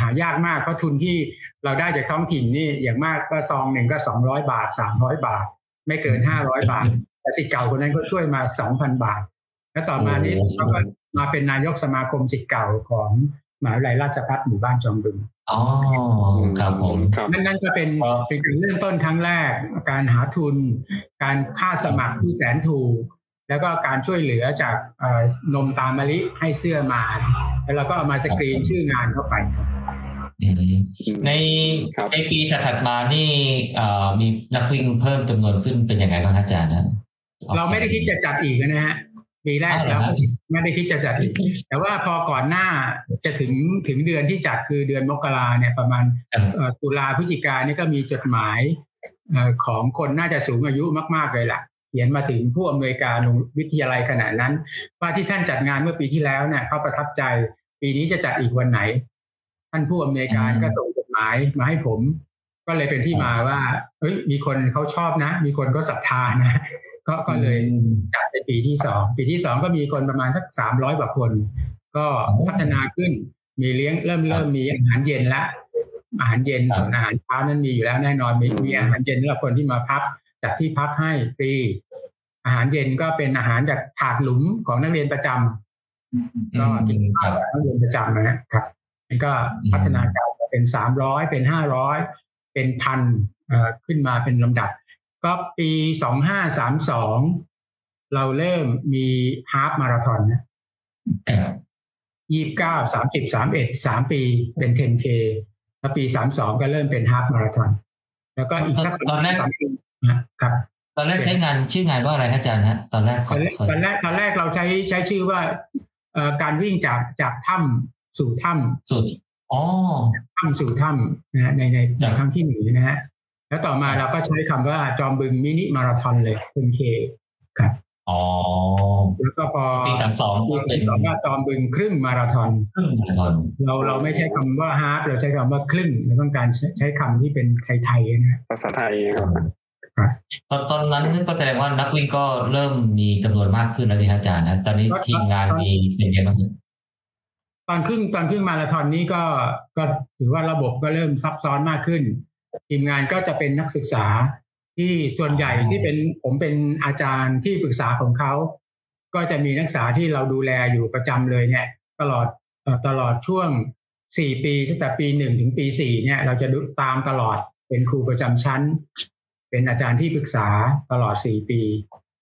หายากมากเพราะทุนที่เราได้จากท้องถิ่นนี่อย่างมากก็ซองหนึ่งก็สองร้อยบาทสามร้อยบาท ไม่เกินห้าร้อยบาท แต่สิทธิ์เก่าคนนั้นก็ช่วยมาสองพันบาท แล้วต่อมานี้เขาก็มาเป็นนายกสมาคมสิทธิ์เก่าของมหาวิทยาลัยราชภัฏหมู่บ้านจอมบึงอ๋อครับผมนั่นนั่นก็เป็นเป็นการเริ่มต้นครั้งแรก การหาทุน การค่าสมัครที่แสนถูก แล้วก็การช่วยเหลือจากนมตามมะลิให้เสื้อมา แล้วเราก็เอามาสกรีนชื่องานเข้าไปในในปีถัดมานี่มีนักวิ่งเพิ่มจำนวนขึ้นเป็นยังไงบ้างอาจารย์นะเราไม่ได้คิดจะจัดอีกนะฮะปีแรกแล้วไม่ได้คิดจะจัดอีก แต่ว่าพอก่อนหน้าจะถึงถึงเดือนที่จัดคือเดือนมกราเนี่ยประมาณตุลาพฤศจิกานี่ก็มีจดหมายของคนน่าจะสูงอายุมาก ๆเลยแหละ ขียนมาถึงผู้อำนวยการวิทยาลัยขณะนั้น ว่าที่ท่านจัดงานเมื่อปีที่แล้วเนี่ยเขาประทับใจ ปีนี้จะจัดอีกวันไหน ท่านผู้อำนวยการก็ส่งจดหมายมาให้ผม ก็เลยเป็นที่มาว่าเฮ้ย มีคนเขาชอบนะ มีคนก็ศรัทธานะก็ก็เลยจัดในปีที่สองปีที่สองก็มีคนประมาณสักสามร้อยกว่าคน ก็พัฒนาขึ้น มีเลี้ยงเริ่มเริ่มมีอาหารเย็นละอาหารเย็นส่วนอาหารเช้านั้นมีอยู่แล้วแน่นอนมีมีอาหารเย็นสำหรับคนที่มาพัก จัดที่พักให้ฟรี อาหารเย็นก็เป็นอาหารจากถาดหลุมของนักเรียนประจำก็กินข้าวนักเรียนประจำนะครับมันก็พัฒนาการเป็นสามร้อยเป็นห้าร้อยเป็นพันขึ้นมาเป็นลำดับ ก็ปีสองห้าสามสองเราเริ่มมีฮาฟมาราธอนนะยี่สิบเก้าสามสิบสามเอ็ดสามปีเป็นเทนเคแล้วปีสามสองก็เริ่มเป็นฮาฟมาราธอนแล้วก็อีกสักสองสามปี นะครับ ตอนแรกใช้งานชื่องานว่าอะไรครับอาจารย์ฮะตอนแรกตอนแรกตอนแรกตอนแรกเราใช้ใช้ชื่อว่าเอ่อการวิ่งจากจากถ้ำสู่ถ้ำสู่อ๋อถ้ำสู่ถ้ำนะในในครั้งที่หนึ่งนะฮะแล้วต่อมาเราก็ใช้คำว่าจอมบึงมินิมาราธอนเลยคุณเคครับอ๋อแล้วก็พอปีสามสองก็เป็นว่าจอมบึงครึ่งมาราธอนครึ่งมาราธอนเราเราไม่ใช้คำว่าฮาร์ดเราใช้คำว่าครึ่งเราต้องการใช้คำที่เป็นไทยๆนะภาษาไทยครับ ตอนตอนนั้นก็แสดงว่านักวิ่งก็เริ่มมีจำนวนมากขึ้นแล้วที่อาจารย์นะตอนนี้ทีมงานมีเป็นยังไงบ้างตอนครึ่งตอนครึ่งมาราธอนนี้ก็ก็ถือว่าระบบก็เริ่มซับซ้อนมากขึ้น ทีมงานก็จะเป็นนักศึกษาที่ส่วนใหญ่ที่เป็นผมเป็นอาจารย์ที่ปรึกษาของเขา ก็จะมีนักศึกษาที่เราดูแลอยู่ประจำเลยเนี่ย ตลอดตลอดช่วงสี่ปีตั้งแต่ปีหนึ่งถึงปีสี่เนี่ย เราจะดูตามตลอดเป็นครูประจำชั้น เป็นอาจารย์ที่ปรึกษาตลอดสี่ปี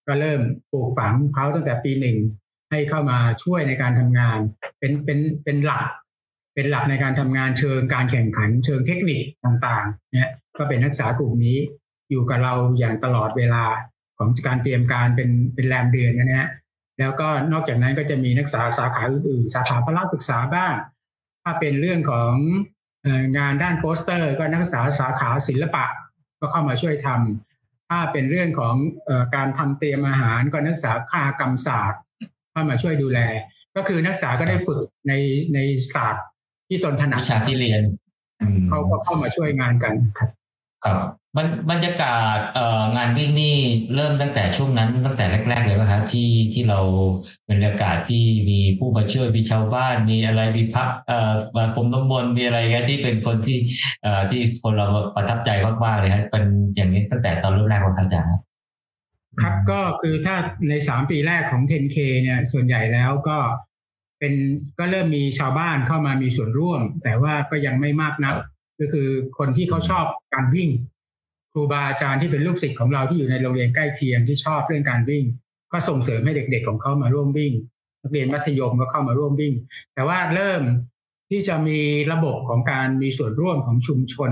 ก็เริ่มปลูกฝังเขาตั้งแต่ปีหนึ่งให้เข้ามาช่วยในการทำงาน เป็นเป็นเป็นหลัก เป็นหลักในการทำงานเชิงการแข่งขัน เชิงเทคนิคต่างๆเนี่ยก็เป็นนักศึกษากลุ่มนี้อยู่กับเราอย่างตลอดเวลาของการเตรียมการเป็นเป็นแรมเดือนนะฮะแล้วก็นอกจากนั้นก็จะมีนักศึกษาสาขาอื่นๆสาขาพละศึกษาบ้าง ถ้าเป็นเรื่องของงานด้านโปสเตอร์ ก็นักศึกษาสาขาศิลปะ ก็เข้ามาช่วยทำถ้าเป็นเรื่องของการทำเตรียมอาหารก็นักศึกษาค่ากรรมศาสตร์เข้ามาช่วยดูแล ก็คือนักศึกษาก็ได้ฝึกในในศาสตร์ที่ตนถนัดวิชาที่เรียนเขาก็เข้ามาช่วยงานกันครับครับ บรรยากาศงานวิ่งนี่เริ่มตั้งแต่ช่วงนั้นตั้งแต่แรก ๆ เลยป่ะครับที่ที่เราบรรยากาศที่มีผู้มาช่วยมีชาวบ้านมีอะไรมีพักเอ่อมาคมน้ำมนต์มีอะไรเงี้ยที่เป็นคนที่เอ่อที่คนเราประทับใจมากๆเลยครับเป็นอย่างนี้ตั้งแต่ตอนรุ่นแรกของอาจารย์ครับครับก็คือถ้าในสามปีแรกของ 10K เนี่ยส่วนใหญ่แล้วก็เป็นก็เริ่มมีชาวบ้านเข้ามามีส่วนร่วม แต่ว่าก็ยังไม่มากนักก็คือคนที่เขาชอบการวิ่ง ครูบาอาจารย์ที่เป็นลูกศิษย์ของเราที่อยู่ในโรงเรียนใกล้เคียงที่ชอบเรื่องการวิ่ง ก็ส่งเสริมให้เด็ก ๆ ของเขามาร่วมวิ่ง นักเรียนมัธยมก็เข้ามาร่วมวิ่ง แต่ว่าเริ่มที่จะมีระบบของการมีส่วนร่วมของชุมชน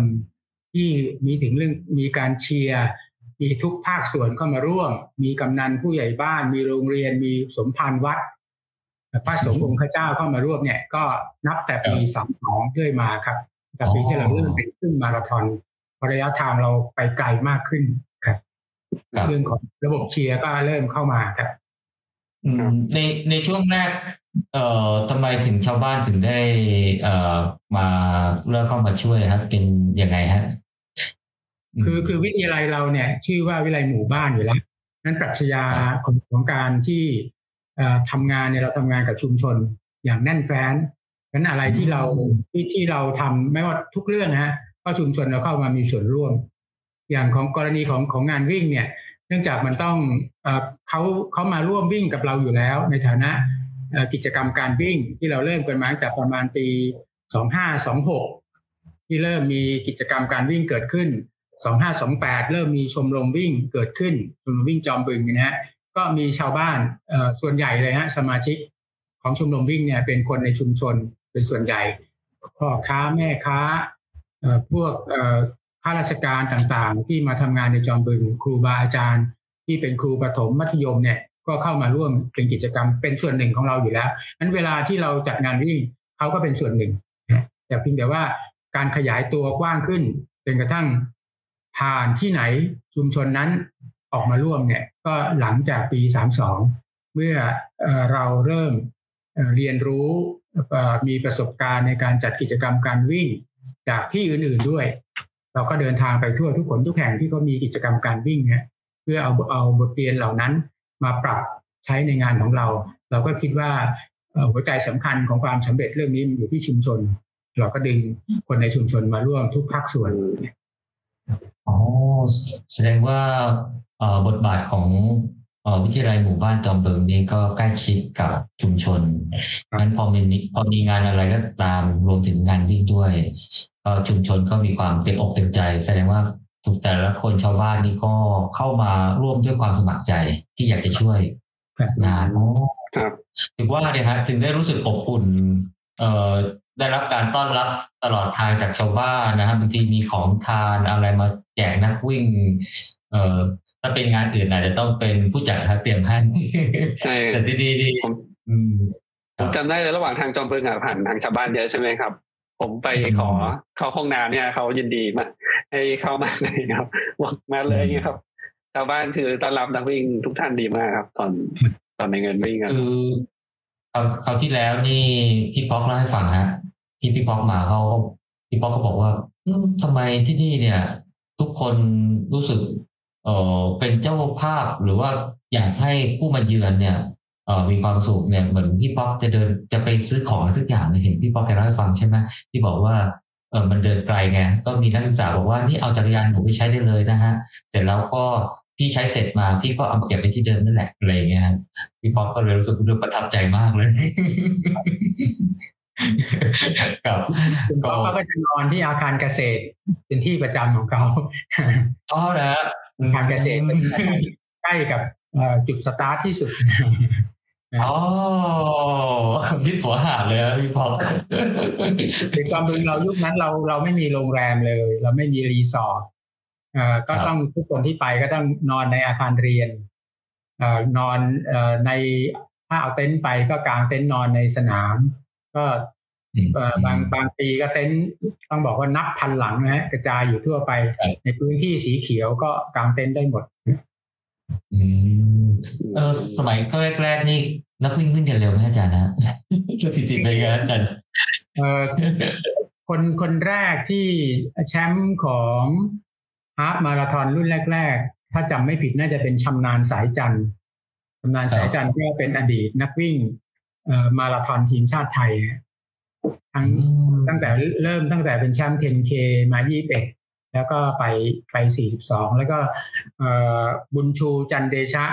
ที่มีถึงเรื่องมีการเชียร์มีทุกภาคส่วนเข้ามาร่วม มีกำนันผู้ใหญ่บ้าน มีโรงเรียน มีสมภารวัดพระสงฆ์องค์เจ้าเข้ามาร่วมเนี่ย ก็นับแต่ปีสามสองเรื่อยมาครับแต่ปีที่เราเริ่มเป็นขึ้นมาราธอน ระยะทางเราไปไกลมากขึ้นครับเรื่องของระบบเชียร์ก็เริ่มเข้ามาครับในในช่วงแรก เอ่อทำไมถึงชาวบ้านถึงได้ เอ่อมาเริ่มเข้ามาช่วยครับ เป็นยังไงฮะคือคือวิทยาลัยเราเนี่ย ชื่อว่าวิทยาลัยหมู่บ้านอยู่แล้วนั้นปรัชญาของของการที่ทำงานเนี่ยเราทำงานกับชุมชนอย่างแน่นแฟ้นนั้นอะไรที่เราที่ที่เราทำไม่ว่าทุกเรื่องนะฮะ ก็ชุมชนเราเข้ามามีส่วนร่วม อย่างของกรณีของของงานวิ่งเนี่ย เนื่องจากมันต้องเขาเขามาร่วมวิ่งกับเราอยู่แล้ว ในฐานะกิจกรรมการวิ่งที่เราเริ่มกันมาตั้งแต่ประมาณปีสองห้าสองหกที่เริ่มมีกิจกรรมการวิ่งเกิดขึ้นสองห้าสองแปดเริ่มมีชมรมวิ่งเกิดขึ้นชมรมวิ่งจอมบึงนะฮะก็มีชาวบ้านส่วนใหญ่เลยฮะสมาชิกของชมรมวิ่งเนี่ยเป็นคนในชุมชนเป็นส่วนใหญ่พ่อค้าแม่ค้า พวกข้าราชการต่างๆ ที่มาทำงานในจอมบึงครูบาอาจารย์ ที่เป็นครูประถมมัธยมเนี่ยก็เข้ามาร่วมเป็นกิจกรรมเป็นส่วนหนึ่งของเราอยู่แล้วนั้นเวลาที่เราจัดงานวิ่งเขาก็เป็นส่วนหนึ่ง แต่เพียงแต่ว่าการขยายตัวกว้างขึ้นเป็นกระทั่งผ่านที่ไหนชุมชนนั้นออกมาร่วมเนี่ยก็หลังจากปี 32 เมื่อเราเริ่มเรียนรู้มีประสบการณ์ในการจัดกิจกรรมการวิ่ง จากที่อื่นๆด้วย เราก็เดินทางไปทั่วทุกคนทุกแห่งที่เขามีกิจกรรมการวิ่งเนี่ยเพื่อเอาเอาบทเรียนเหล่านั้นมาปรับใช้ในงานของเรา เราก็คิดว่าหัวใจสำคัญของความสำเร็จเรื่องนี้อยู่ที่ชุมชน เราก็ดึงคนในชุมชนมาร่วมทุกภาคส่วนอ๋อแสดงว่าบทบาทของวิทยาลัยหมู่บ้านจอมเบิงนี้ก็ใกล้ชิดกับชุมชนงั้นพอมีพอมีงานอะไรก็ตามรวมถึงงานวิ่งด้วย ก็ชุมชนก็มีความเต็มอกเต็มใจ แสดงว่าทุกแต่ละคนชาวบ้านนี่ก็เข้ามาร่วมด้วยความสมัครใจที่อยากจะช่วยงานโอ้ถึงว่าเนี่ยฮะถึงได้รู้สึกอบอุ่นเอ่อได้รับการต้อนรับตลอดทางจากชาวบ้านนะครับบางทีมีของทานอะไรมาแจกนักวิ่ง เออถ้าเป็นงานอื่นอาจจะต้องเป็นผู้จัดครับเตรียมให้ใช่แต่ดีดีดีผมอืมผมจำได้เลยระหว่างทางจอมพลอะผ่านทางชาวบ้านเยอะใช่ไหมครับ ผมไปขอเข้าห้องน้ำเนี่ยเขายินดีมาให้เข้ามาเลยครับบอกมาเลยเนี่ยครับชาวบ้านคือต้อนรับนักวิ่งทุกท่านดีมากครับ ตอนตอนในเงินวิ่งครับคือเอาคราวที่แล้วนี่พี่ป๊อกเล่าให้ฟังฮะที่พี่ป๊อกมาเขาพี่ป๊อกเขาบอกว่าอืมทำไมที่นี่เนี่ย ทุกคนรู้สึกเออเป็นเจ้าภาพหรือว่าอยากให้ผู้มาเยือนเนี่ยเออ มีความสุขเนี่ยเหมือนพี่ป๊อกจะเดินจะไปซื้อของทุกอย่างเนี่ยเห็นพี่ป๊อกแกเล่าให้ฟังใช่ไหมที่บอกว่าเออมันเดินไกลไงก็มีนักศึกษาบอกว่านี่เอาจักรยานหนูไปใช้ได้เลยนะฮะ เสร็จแล้วก็พี่ใช้เสร็จมาพี่ก็เอามาเก็บไว้ที่เดิมนั่นแหละอะไรอย่างเงี้ยฮะพี่ป๊อกก็เลยรู้สึกรู้ประทับใจมากเลยกับคุณพ่อเขาก็จะนอนที่อาคารเกษตร เป็นที่ประจำของเขาอ๋อนะอาคารเกษตรเป็นใกล้กับเอ่อจุดสตาร์ทที่สุด อ๋อ ยึดหัวหาดเลยอะพี่ป๊อกในความบึงเรายุคนั้นเราเราไม่มีโรงแรมเลย เราไม่มีรีสอร์ทเอ่อก็ต้องทุกคนที่ไปก็ต้องนอนในอาคารเรียนเอ่อนอนเอ่อในถ้าเอาเต็นท์ไปก็กางเต็นท์นอนในสนาม ก็เอ่อบางบางปีก็เต็นท์ต้องบอกว่านับพันหลังนะฮะกระจายอยู่ทั่วไป ในพื้นที่สีเขียวก็กางเต็นท์ได้หมด อืม เออสมัยก็แรก ๆ นี่นักวิ่งวิ่งกันเร็วไหมอาจารย์นะสถิติเป็นไงอาจารย์เอ่อคนคนแรกที่แชมป์ของฮาล์ฟมาราธอนรุ่นแรก ๆ ถ้าจำไม่ผิดน่าจะเป็นชำนาญสายจันทร์ชำนาญสายจันทร์ก็เป็นอดีตนักวิ่งเอ่อมาราธอนทีมชาติไทยฮะทั้งตั้งแต่เริ่มตั้งแต่เป็นแชมป์ 10K มา 21 แล้วก็ไปไป 42 แล้วก็เอ่อบุญชูจันเดชะ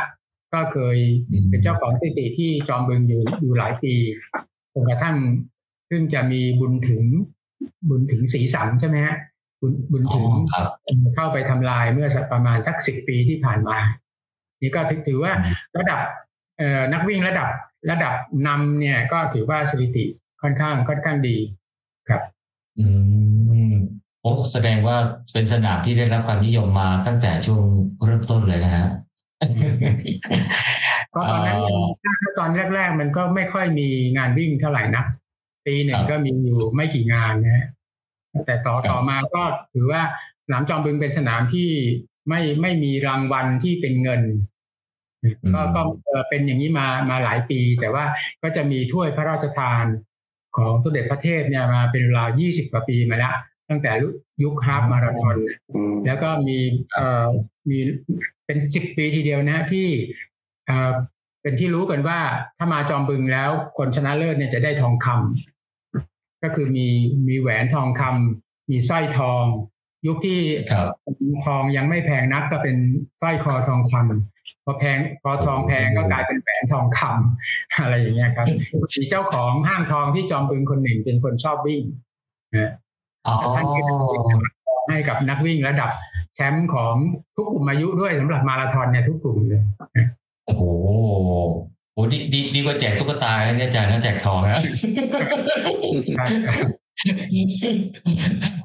ก็เคยอืมเป็นเจ้าของสถิติที่จอมบึงอยู่อยู่หลายปีจนกระทั่งเพิ่งจะมีบุญถึงบุญถึงสีสันใช่ไหมฮะบุญบุญอ๋อถึงครับเข้าไปทำลายเมื่อสักประมาณสักสิบปีที่ผ่านมา นี่ก็ถือว่าระดับเอ่อนักวิ่งระดับระดับนำเนี่ยก็ถือว่าสถิติค่อนข้างค่อนข้างดีครับ อืมโอ้แสดงว่าเป็นสนามที่ได้รับความนิยมมาตั้งแต่ช่วงเริ่มต้นเลยนะฮะ ก็ตอนนั้นยังถ้าตอนแรก ๆ มันก็ไม่ค่อยมีงานวิ่งเท่าไหร่นะปีหนึ่คงรับก็มีอยู่ไม่กี่งานนะฮะแต่ต่อครับต่อมาก็ถือว่าสนามจอมบึงเป็นสนามที่ไม่ไม่มีรางวัลที่เป็นเงิน ก็ก็เอ่อเป็นอย่างนี้มามาหลายปี แต่ว่าก็จะมีถ้วยพระราชทานของสมเด็จพระเทพเนี่ยมาเป็นเวลา20กว่าปีมาแล้ว ตั้งแต่ยุคฮาล์ฟมาราธอนอืมแล้วก็มีเอ่อมีเป็นสิบปีทีเดียวนะที่เอ่อเป็นที่รู้กันว่าถ้ามาจอมบึงแล้วคนชนะเลิศเนี่ยจะได้ทองคำก็คือมีมีแหวนทองคำมีสร้อยทอง ยุคที่ครับทองยังไม่แพงนักก็เป็นสร้อยคอทองคำพอแพงพอทองแพงก็กลายเป็นแหวนทองคำอะไรอย่างเงี้ยครับมีเจ้าของห้างทองที่จอมบึงคนหนึ่งเป็นคนชอบวิ่งนะอ๋อ ท่านก็จะเป็นให้กับนักวิ่งระดับแชมป์ของทุกกลุ่มอายุด้วยสำหรับมาราธอนเนี่ยทุกกลุ่มเลยโอ้โหโอ้ดีดีดีกว่าแจกตุ๊กตาเนี่ยอาจารย์นะแจกทองนะ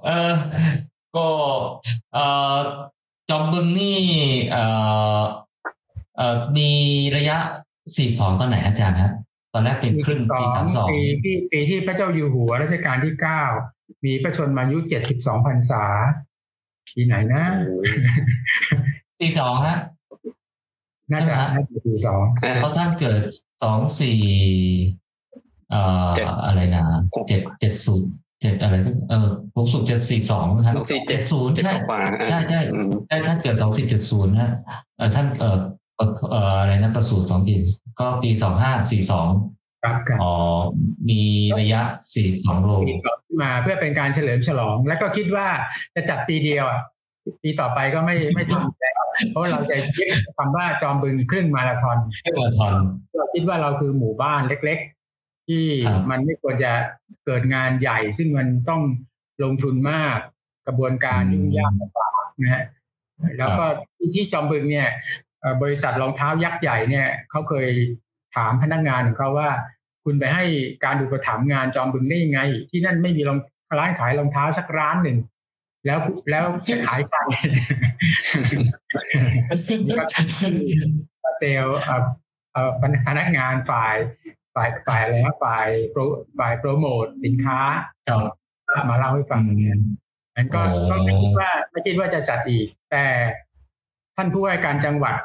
เออก็เอ่อจอมบึงนี่เอ่อเอ่อมีระยะสี่สองตอนไหนอาจารย์ครับ ตอนแรกเป็นครึ่งปีสามสองปีที่ปีที่พระเจ้าอยู่หัวรัชกาลที่เก้ามีพระชนมายุเจ็ดสิบสองพรรษาปีไหนนะสี่สองฮะน่าจะใช่ไหมฮะน่าจะปีสองอ่าเพราะท่านเกิดสองสี่เอ่อเจ็ดอะไรนะเจ็ดเจ็ดศูนย์เจ็ดอะไรทั้งเออผมสุขเจ็ดสี่สองครับสองสี่เจ็เจ็ดดศูนย์เจ็ดใช่กว่าอ่าใช่ใช่อืมใช่ท่านเกิดสองสี่เจ็ดศูนย์นะเออท่านเออเอ่อเอ่ออะไรนะประสูติสองปีก็ปีสองห้าสี่สองครับครับอ๋อมีระยะสี่สองโลปีสองขึ้นมาเพื่อเป็นการเฉลิมฉลอง แล้วก็คิดว่าจะจัดปีเดียวอะปีต่อไปก็ไม่ไม่ทำแล้วเพราะเราจะยึดคำว่าจอมบึงครึ่งมาราธอนเพื่อมาราธอนเราคิดว่าเราคือหมู่บ้านเล็ก ๆ ที่ครับมันไม่ควรจะเกิดงานใหญ่ ซึ่งมันต้องลงทุนมากกระบวนการยุ่งยากลำบากนะฮะแล้วก็ที่ที่จอมบึงเนี่ยเอ่อ บริษัทรองเท้ายักษ์ใหญ่เนี่ยเขาเคยถามพนักงานของเขาว่า คุณไปให้การอุปถัมภ์งานจอมบึงได้ยังไง ที่นั่นไม่มีรองร้านขายรองเท้าสักร้านหนึ่งแล้วแล้วขายไปเซลล์พนักงานฝ่ายฝ่ายฝ่ายอะไรนะฝ่ายโปรฝ่ายโปรโมทสินค้ามาเล่าให้ฟังมันก็ก็ไม่คิดว่าไม่คิดว่าจะจัดอีก แต่ ท่านผู้ว่าการจังหวัด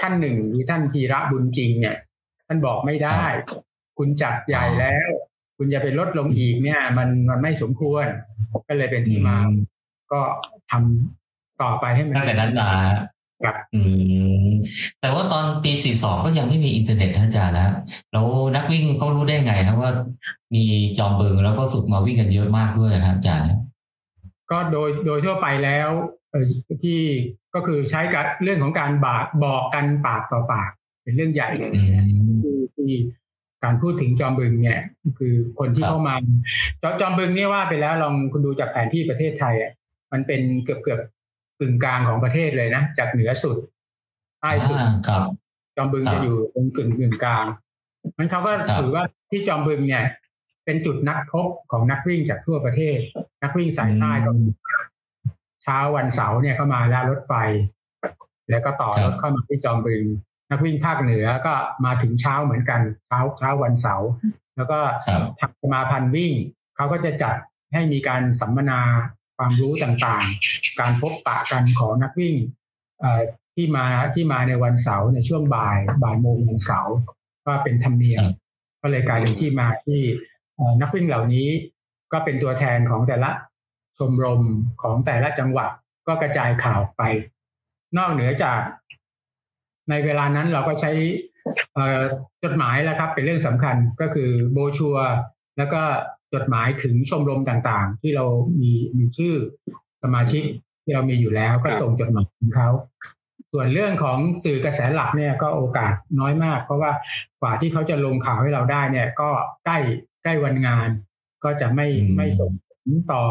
ท่านหนึ่งคือท่านธีระบุญจริง เนี่ย ท่านบอกไม่ได้ คุณจัดใหญ่แล้ว คุณจะไปลดลงอีกเนี่ย มันมันไม่สมควร ก็เลยเป็นที่มา ก็ทำต่อไปให้มันตั้งแต่นั้นมาครับอืมแต่ว่าตอนปีสี่สองก็ยังไม่มีอินเทอร์เน็ตอาจารย์นะแล้วนักวิ่งเขารู้ได้ไงครับว่า มีจอมเบิงแล้วก็สุกมาวิ่งกันเยอะมากด้วยครับอาจารย์ ก็โดยโดยทั่วไปแล้วที่ก็คือใช้กับเรื่องของการบากบอกกันปากต่อปาก เป็นเรื่องใหญ่เลยที่ที่การพูดถึงจอมบึงเนี่ย คือคนที่เข้ามาจอจอมบึงเนี่ยว่าไปแล้วลองคุณดูจากแผนที่ประเทศไทยอะมันเป็นเกือบเกือบกึ่งกลางของประเทศเลยนะจากเหนือสุดใต้สุดครับจอมบึงจะอยู่ตรงกึ่งกึ่งกลางมันเขาก็ถือว่าที่จอมบึงเนี่ย เป็นจุดนัดพบของนักวิ่งจากทั่วประเทศ นักวิ่งสายใต้ก็เช้าวันเสาร์เนี่ยเข้ามาแล้วรถไฟ แล้วก็ต่อรถเข้ามาที่จอมบึง นักวิ่งภาคเหนือก็มาถึงเช้าเหมือนกันเช้าเช้าวันเสาร์แล้วก็ทางสมาพันธ์วิ่งเขาก็จะจัดให้มีการสัมมนาความรู้ต่างๆ การพบปะกันของนักวิ่งที่มาที่มาในวันเสาร์ในช่วงบ่ายบ่ายโมงวันเสาร์ว่าเป็นธรรมเนียมก็เลยกลายเป็นที่มาที่ นักวิ่งเหล่านี้ก็เป็นตัวแทนของแต่ละชมรมของแต่ละจังหวัดก็กระจายข่าวไป นอกเหนือจาก ในเวลานั้นเราก็ใช้จดหมายแล้วครับ เป็นเรื่องสำคัญก็คือโบชัวแล้วก็จดหมายถึงชมรมต่างๆ ที่เรามีมีชื่อสมาชิกที่เรามีอยู่แล้วก็ส่งจดหมายถึงเขาส่วนเรื่องของสื่อกระแสหลักเนี่ยก็โอกาสน้อยมาก เพราะว่ากว่าที่เขาจะลงข่าวให้เราได้เนี่ย ก็ใกล้ ใกล้วันงาน ก็จะไม่ไม่ส่งผลต่อ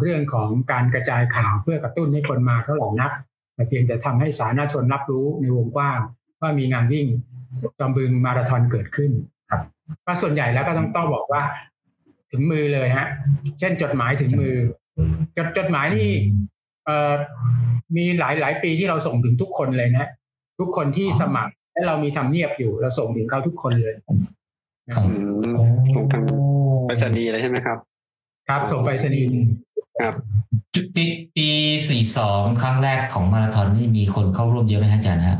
เรื่องของการกระจายข่าวเพื่อกระตุ้นให้คนมาเท่าไหร่นักแต่เพียงแต่ทำให้สาธารณชนรับรู้ในวงกว้างว่ามีงานวิ่งจอมบึงมาราธอนเกิดขึ้นครับก็ส่วนใหญ่แล้วก็ต้องต้องบอกว่า ถึงมือเลยฮะ เช่นจดหมายถึงมือ จดจดหมายนี่เอ่อมีหลายหลายปีที่เราส่งถึงทุกคนเลยนะ ทุกคนที่สมัครและเรามีทำเนียบอยู่ เราส่งถึงเขาทุกคนเลย ส่งทางไปรษณีย์เลยใช่ไหมครับ ครับส่งไปรษณีย์ครับปีปีสี่สองครั้งแรกของมาราธอนนี่มีคนเข้าร่วมเยอะไหมอาจารย์ฮะ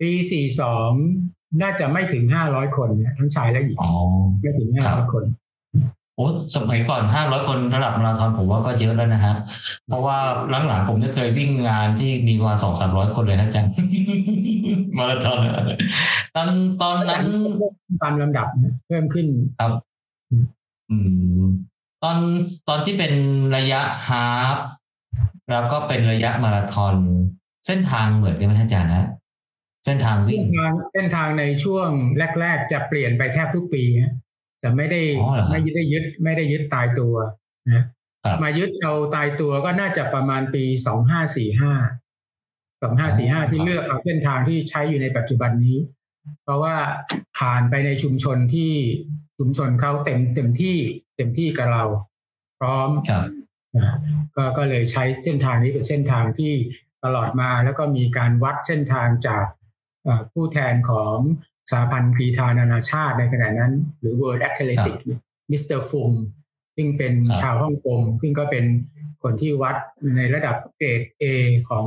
ปีสี่สองน่าจะไม่ถึงห้าร้อยคนเนี่ยทั้งชายและหญิงไม่ถึงห้าร้อยคนโอ้สมัยก่อนห้าร้อยคนระดับมาราธอนผมว่าก็เยอะแล้วนะฮะ เพราะว่าหลังๆผมจะเคยวิ่งงานที่มีมาสองสามร้อยคนเลยนะจัง มาราธอนตอนตอนนั้นตามลำดับเพิ่มขึ้นครับอืมตอนตอนที่เป็นระยะฮาฟแล้วก็เป็นระยะมาราธอนเส้นทางเหมือนกันไหมอาจารย์นะเส้นทางวิ่งเส้นทางในช่วงแรก ๆ จะเปลี่ยนไปแทบทุกปีจะไม่ได้ไม่ได้ยึด ไม่ได้ยึดตายตัวนะมายึดเอาตายตัวก็น่าจะประมาณปีสองห้าสี่ห้า สองห้าสี่ห้าที่เลือกเอาเส้นทางที่ใช้อยู่ในปัจจุบันนี้ เพราะว่าผ่านไปในชุมชนที่ชุมชนเขาเต็มเต็มที่เต็มที่กับเรา พร้อมก็ก็เลยใช้เส้นทางนี้เป็นเส้นทางที่ตลอดมาแล้วก็มีการวัดเส้นทางจากผู้แทนของสหพันธ์กรีฑานานาชาติในขณะนั้น หรือ World Athletics มิสเตอร์ฟุงซึ่งเป็นชาวฮ่องกงซึ่งก็เป็น คนที่วัดในระดับเกรด A ของ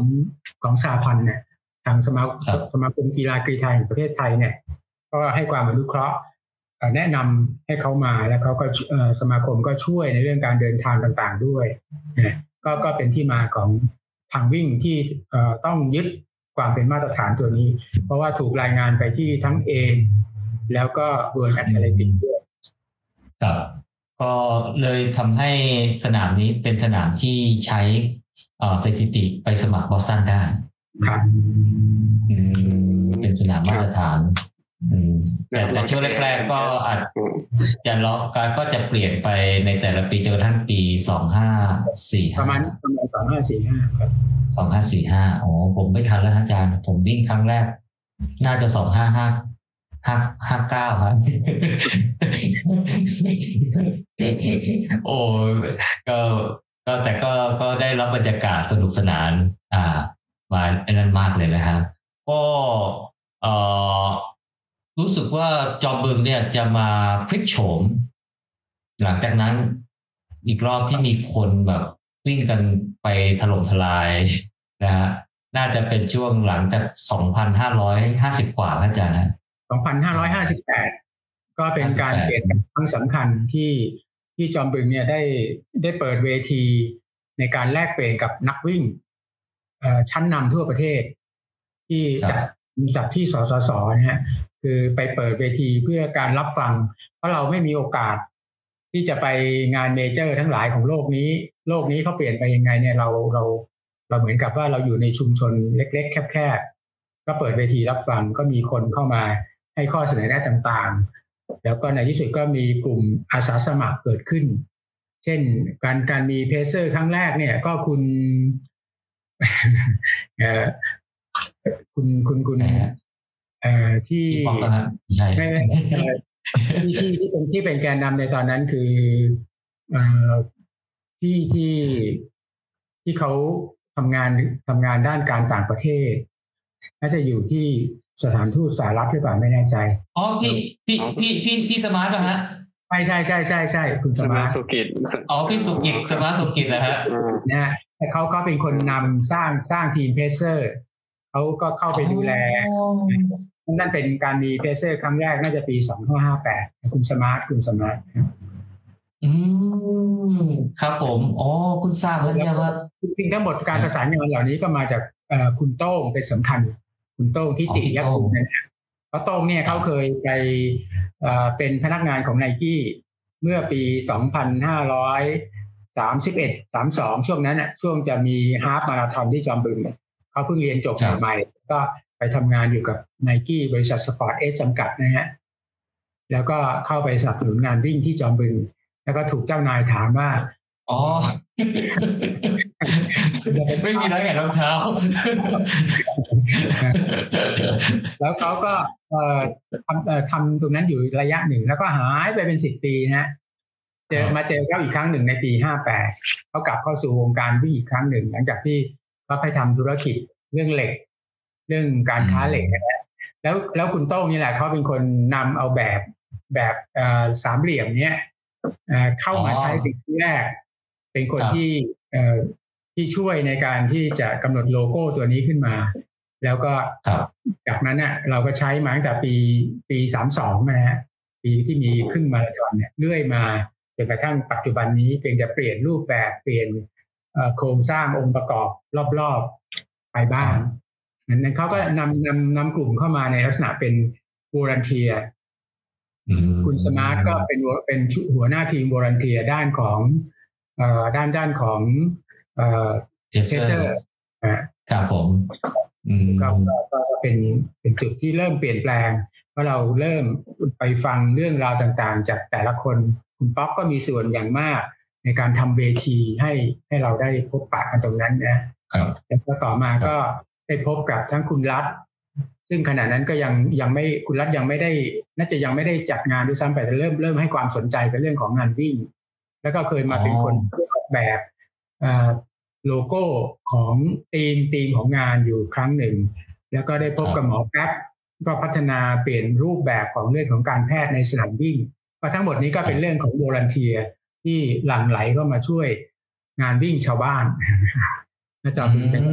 ของสหพันธ์เนี่ยทางสมาสมาคมกีฬากรีฑาแห่งประเทศไทยเนี่ย ก็ให้ความอนุเคราะห์แนะนำให้เขามาแล้วเขาก็สมาคมก็ช่วยในเรื่องการเดินทางต่างๆด้วยก็ก็เป็นที่มาของทางวิ่งที่ต้องยึดความเป็นมาตรฐานตัวนี้ เพราะว่าถูกรายงานไปที่ทั้ง AIMS แล้วก็ World Athletics ด้วยครับ ก็เลยทำให้สนามนี้เป็นสนามที่ใช้สถิติไปสมัครบอสตันได้ครับเป็นสนามมาตรฐานแต่แต่ช่วงแรกๆก็อาจจะล็อกก็จะเปลี่ยนไปในแต่ละปีจนกระทั่งปีสองห้าสี่ประมาณประมาณสองห้าสี่ห้าครับสองห้าสี่ห้าอ๋อผมไม่ทันแล้วอาจารย์ ผมวิ่งครั้งแรก น่าจะสองห้าห้า ห้าห้าเก้าครับโอ้ก็ก็แต่ก็ก็ได้รับบรรยากาศสนุกสนาน อ่า มาอันนั้นมากเลยนะครับ ก็เอ่อรู้สึกว่าจอมบึงเนี่ยจะมาพลิกโฉม หลังจากนั้นอีกรอบที่มีคนแบบวิ่งกันไปถล่มทลายนะฮะน่าจะเป็นช่วงหลังจาก 2,550 กว่าอาจารย์นะ 2,558 ก็เป็นการเปลี่ยนครั้งสำคัญที่ที่จอมบึงเนี่ยได้ได้เปิดเวทีในการแลกเปลี่ยนกับนักวิ่งชั้นนำทั่วประเทศ ที่จัดจัดที่สสสนะฮะคือไปเปิดเวทีเพื่อการรับฟัง เพราะเราไม่มีโอกาสที่จะไปงานเมเจอร์ ทั้งหลายของโลกนี้ โลกนี้เขาเปลี่ยนไปยังไงเนี่ยเราเราเราเหมือนกับว่าเราอยู่ในชุมชนเล็ก ๆ แคบๆก็เปิดเวทีรับฟังก็มีคนเข้ามา ให้ข้อเสนอแนะต่างๆ แล้วก็ในที่สุดก็มีกลุ่มอาสาสมัครเกิดขึ้น เช่นการการมีเพเซอร์ครั้งแรกเนี่ย ก็คุณคุณคุณคุณเอ่อที่ใช่ที่ที่ที่เป็นที่เป็นแกนนำในตอนนั้นคือเอ่อที่ที่ที่เขาทำงานทำงานด้านการต่างประเทศน่าจะอยู่ที่ สถานทูตสหรัฐหรือเปล่าไม่แน่ใจ อ๋อพี่พี่พี่พี่พี่สมาร์ทป่ะฮะใช่ใช่ใช่ใช่ใช่คุณสมาร์ทสุกิจอ๋อพี่สุกิจสมาร์ทสุกิจนะฮะนะแต่เขาก็เป็นคนนำสร้างสร้างทีม pacer เขาก็เข้าไปดูแลนั่นเป็นการมี pacer ครั้งแรกน่าจะปีสองห้าห้าแปดคุณสมาร์ทคุณสมาร์ทอืมครับผมอ๋อคุณทราบแล้วเนี่ยว่าจริงทั้งหมดการประสานงานเหล่านี้ก็มาจากคุณโต้งเป็นสำคัญ คุณโต้งที่ติยักษ์นั่นเพราะโต้งเนี่ยเขาเคยไปเป็นพนักงานของไนกี้เมื่อปีสองพันห้าร้อยสามสิบเอ็ดสามสองช่วงนั้นน่ะช่วงจะมี half marathon ที่จอมบึงเขาเพิ่งเรียนจบใหม่ก็ไปทำงานอยู่กับไนกี้บริษัทสปอร์ตเอสจำกัดนะฮะแล้วก็เข้าไปสนับสนุนงานวิ่งที่จอมบึง แล้วก็ถูกเจ้านายถามว่า อ๋อ ไม่มีร้านขายรองเท้า แล้วเขาก็เอ่อทำทำตรงนั้นอยู่ระยะหนึ่ง แล้วก็หายไปเป็นสิบปีนะเจอมาเจอเขาอีกครั้งหนึ่งในปีห้าแปดเขากลับเข้าสู่วงการวิ่งอีกครั้งหนึ่ง หลังจากที่เขาไปทำธุรกิจเรื่องเหล็ก เรื่องการค้าเหล็กนะแล้วแล้วคุณโต้งนี่แหละเขาเป็นคนนำเอาแบบแบบสามเหลี่ยมเนี้ยเข้ามาใช้เป็นแรก เป็นคนที่ที่ช่วยในการที่จะกำหนดโลโก้ตัวนี้ขึ้นมา แล้วก็จากนั้นเนี่ยเราก็ใช้มาตั้งแต่ปีปีสามสองนะฮะปีที่มีครึ่งมาราธอนเนี่ยเรื่อยมาจนกระทั่งปัจจุบันนี้เพียงจะเปลี่ยนรูปแบบเปลี่ยนโครงสร้างองค์ประกอบรอบๆไปบ้างนั้นเขาก็นำนำนำกลุ่มเข้ามาในลักษณะเป็นvolunteer คุณสมาร์ทก็เป็นเป็นหัวหน้าทีม volunteer ด้านของ ด้านด้านของ pacer ครับผมก็ก็เป็นเป็นจุดที่เริ่มเปลี่ยนแปลงเพราะเราเริ่มไปฟังเรื่องราวต่างๆ จากแต่ละคนคุณป๊อกก็มีส่วนอย่างมาก ในการทำเวทีให้ให้เราได้พบปะกันตรงนั้นนะแล้วก็ต่อมาก็ได้พบกับทั้งคุณรัฐ ซึ่งขณะนั้นก็ยังยังไม่คุณรัฐยังไม่ได้ น่าจะยังไม่ได้จัดงานด้วยซ้ำไปแต่เริ่มเริ่มให้ความสนใจกับเรื่องของงานวิ่ง แล้วก็เคยมาเป็นคนออกแบบโลโก้ของทีมทีมของงานอยู่ครั้งหนึ่ง แล้วก็ได้พบกับหมอแป๊บก็พัฒนาเปลี่ยนรูปแบบของเรื่องของการแพทย์ในสนามวิ่งก็ทั้งหมดนี้ก็เป็นเรื่องของโบรันเทียที่หลั่งไหลก็มาช่วยงานวิ่งชาวบ้านนะจ๊ะเป็น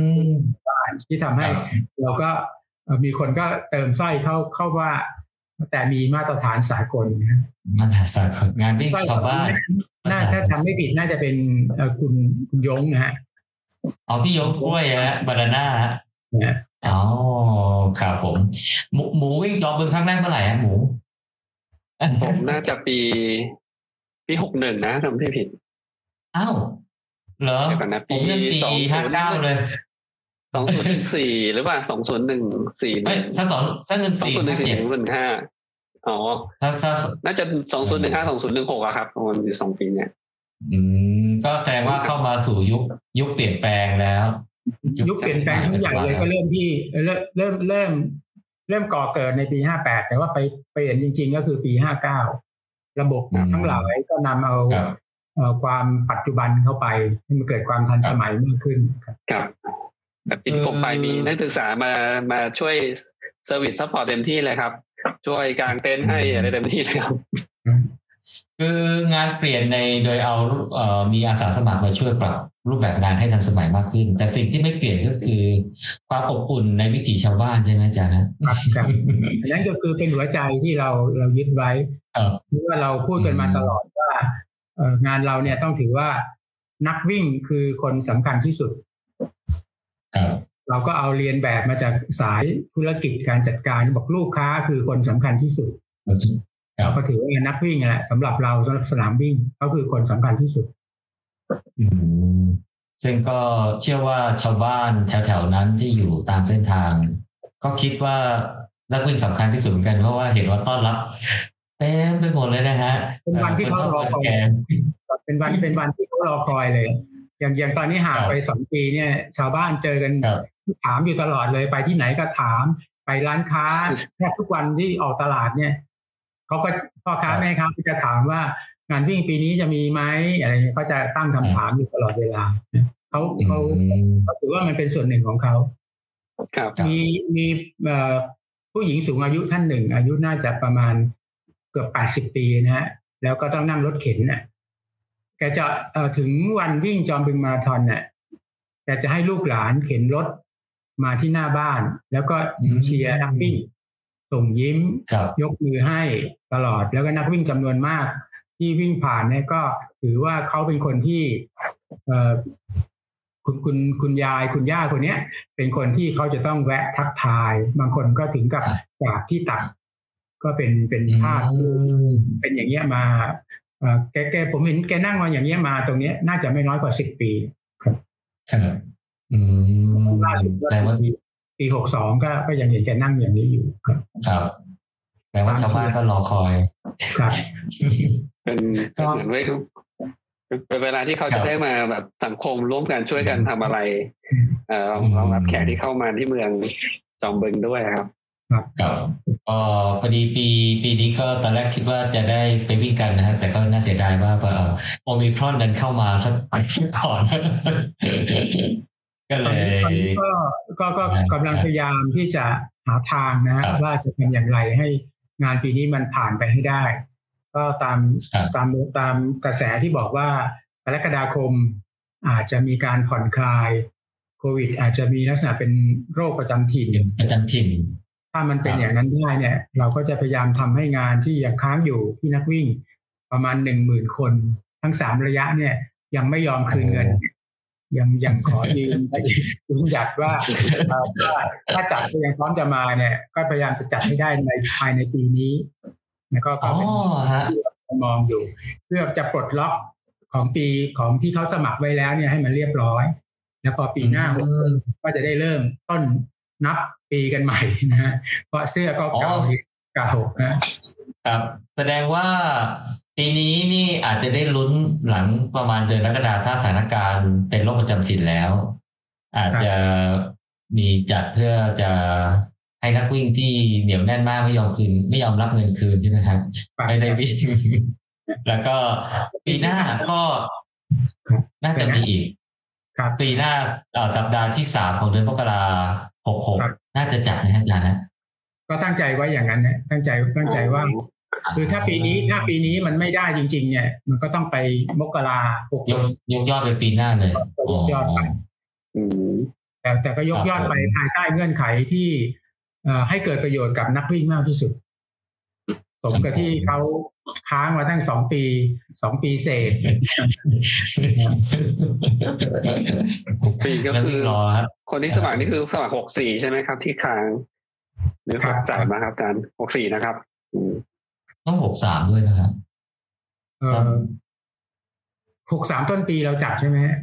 บ้านที่ทำให้เราก็มีคนก็เติมสร้อยเข้าเข้าว่า แต่มีมาตรฐานสากลมาตรฐานสากลงานวิ่งชาวบ้าน น่าถ้าทำไม่ผิดน่าจะเป็นคุณคุณยงนะฮะเอาพี่ยงกล้วยฮะบานาน่าฮะอ๋อครับผม หมูหมูวิ่งรอบึงครั้งแรกเมื่อไหร่ฮะหมูผมน่าจะปี ปีหกหนึ่งนะทำไม่ผิดอ้าวเหรอผมยังปีห้าเก้าเลยสองศูนย์หนึ่งสี่หรือว่าสองศูนย์หนึ่งสี่ถ้าสองถ้าเงินสี่สองศูนย์หนึ่งสี่หนึ่งห้า อ๋อถ้าถ้าน่าจะสองศูนย์หนึ่งห้าสองศูนย์หนึ่งหกอะครับประมาณอยู่สองปีเนี่ย อืม ก็แสดงว่าเข้ามาสู่ยุคยุคเปลี่ยนแปลงแล้ว ยุคเปลี่ยนแปลงทุกอย่างเลยก็เริ่มที่เริ่มเริ่มเริ่มเริ่มก่อเกิดในปีห้าแปดแต่ว่าไปเปลี่ยนจริง ๆ ก็คือปีห้าเก้าระบบทั้งหลายก็นำเอาความปัจจุบันเข้าไปให้มันเกิดความทันสมัยมากขึ้นครับครับแบบปีที่ผมไปมีนักศึกษามามาช่วย service support เต็มที่เลยครับ ช่วยกางเต็นท์ให้อะไรเต็มที่เลยครับคืองานเปลี่ยนในโดยเอาเอ่อมีอาสาสมัครมาช่วยปรับรูปแบบงานให้ทันสมัยมากขึ้น แต่สิ่งที่ไม่เปลี่ยนก็คือ ความอบอุ่นในวิถีชาวบ้านใช่ไหมอาจารย์นะครับครับอันนั้นก็คือเป็นหัวใจที่เราเรายึดไว้ครับเพราะว่าเราพูดกันมาตลอดว่าเอ่องานเราเนี่ยต้องถือว่านักวิ่งคือคนสำคัญที่สุดครับ เราก็เอาเรียนแบบมาจากสายธุรกิจการจัดการบอกลูกค้าคือคนสำคัญที่สุดครับเราก็ถือว่านักวิ่งแหละสำหรับเราสำหรับสนามวิ่งเขาคือคนสำคัญที่สุดอืมซึ่งก็เชื่อว่าชาวบ้านแถวๆนั้นที่อยู่ตามเส้นทาง ก็คิดว่านักวิ่งสำคัญที่สุดเหมือนกันเพราะว่าเห็นว่าต้อนรับเต็มไปหมดเลยนะฮะเป็นวันที่เขารอคอยแก่เป็นวันเป็นวันที่เขารอคอยเลย อย่างอย่างตอนนี้ห่างครับไปสองปีเนี่ย ชาวบ้านเจอกันครับ ถามอยู่ตลอดเลยไปที่ไหนก็ถามไปร้านค้าแทบทุกวันที่ออกตลาดเนี่ยเขาก็พ่อค้าครับแม่ค้าก็จะถามว่างานวิ่งปีนี้จะมีไหมอะไรเงี้ยเขาจะตั้งคำถามอยู่ตลอดเวลาเขาเขาอืมเขาถือว่ามันเป็นส่วนหนึ่งของเขาครับครับมีมีเอ่อผู้หญิงสูงอายุท่านหนึ่ง อายุน่าจะประมาณเกือบแปดสิบปีนะฮะแล้วก็ต้องนั่งรถเข็นน่ะแกจะเอ่อถึงวันวิ่งจอมบึงมาราธอนน่ะแกจะให้ลูกหลานเข็นรถ มาที่หน้าบ้าน แล้วก็อืมเชียร์นักวิ่ง ส่งยิ้มครับยกมือให้ตลอด แล้วก็นักวิ่งจำนวนมาก ที่วิ่งผ่านเนี่ยก็ถือว่าเขาเป็นคนที่เอ่อคุณคุณคุณยายคุณย่าคนเนี้ย เป็นคนที่เขาจะต้องแวะทักทาย บางคนก็ถึงกับครับจากที่ตักก็เป็นเป็นภาพอืมเป็นอย่างเงี้ยมาเอ่อแกแกผมเห็นแกนั่งมาอย่างเงี้ยมาตรงเนี้ย น่าจะไม่น้อยกว่าสิบปีครับ อืมล่าสุดก็แต่ว่าปีปีหกสองก็ก็ยังเห็นแกนั่งอย่างนี้อยู่ครับครับแต่ว่าชาวบ้านก็รอคอยครับเป็นก็เหมือนไว้ทุกเป็นเวลาที่เขาครัจะบได้มาแบบสังคมร่วมกันช่วยกันทำอะไร เอ่อรองรองรับแขกที่เข้ามาที่เมืองจอมบึงด้วยครับครับก็พอดีปีปีนี้ก็ตอนแรกคิดว่าจะได้ไปวิ่งกันนะฮะแต่ก็น่าเสียดายว่าเอ่อโอมิครอนนั้นเข้ามาสักก่อน ก็ตเลอนยนี้ตอนนี้ก็ก็ก็ครับกำลังพยายามที่จะหาทางนะฮะครับว่าจะทำอย่างไรให้งานปีนี้มันผ่านไปให้ได้ ก็ตามครับตามตามกระแสที่บอกว่ากรกฎาคมอาจจะมีการผ่อนคลายโควิด อาจจะมีลักษณะเป็นโรคประจำถิ่นประจำถิ่นถ้ามันเป็นครับอย่างนั้นได้เนี่ย เราก็จะพยายามทำให้งานที่ยังค้างอยู่ที่นักวิ่ง ประมาณหนึ่งหมื่นคน ทั้งสามระยะเนี่ย ยังไม่ยอมคืนเงิน ยังยังขอยืนยืนหยัดว่าเอ่อถ้าถ้าจัดก็ยังพร้อมจะมาเนี่ย ก็พยายามจะจัดให้ได้ในภายในปีนี้แล้วก็อ๋อเป็นฮะมองอยู่ เพื่อจะปลดล็อกของปีของที่เขาสมัครไว้แล้วเนี่ยให้มันเรียบร้อย แล้วพอปีหน้าอืมก็จะได้เริ่มต้นนับปีกันใหม่นะฮะเพราะเสื้อก็เก่าอ๋อเก่านะครับแสดงว่า ปีนี้นี่อาจจะได้ลุ้นหลังประมาณเดือนกรกฎาคมถ้าสถานการณ์เป็นโรคประจำถิ่นแล้ว อาจจะมีจัดเพื่อจะให้นักวิ่งที่เหนียวแน่นมากไม่ยอมคืน ไม่ยอมรับเงินคืนใช่ไหมครับไม่ได้วิ่งแล้วก็ปีหน้าก็ครับน่าจะมีอีกครับปีหน้าเอ่อสัปดาห์ที่สามของเดือนมกราหกหกครับน่าจะจัดนะฮะอาจารย์นะก็ตั้งใจไว้อย่างนั้นนะตั้งใจตั้งใจว่า คือถ้าปีนี้ถ้าปีนี้มันไม่ได้จริง ๆ เนี่ย มันก็ต้องไปมกราหกยกยกยอดไปปีหน้าเลยยกยอดไปอืมแต่แต่ก็ยกยอดไปครับผมภายใต้เงื่อนไขที่เอ่อให้เกิดประโยชน์กับนักวิ่งมากที่สุด สมกับที่เขาค้างมาตั้งสองปีสองปีเศษปีก็แล้วคืวิ่องรอครับคนที่สมัครนี่คือสมัครหกสี่ใช่ไหมครับ ที่ค้างหรือครัหบกสามนะครับอาจารย์หกสี่นะครับอืม ต้องหกสามด้วยนะครับเอ่อหกสามต้นปีเราจัดใช่ไหมฮะ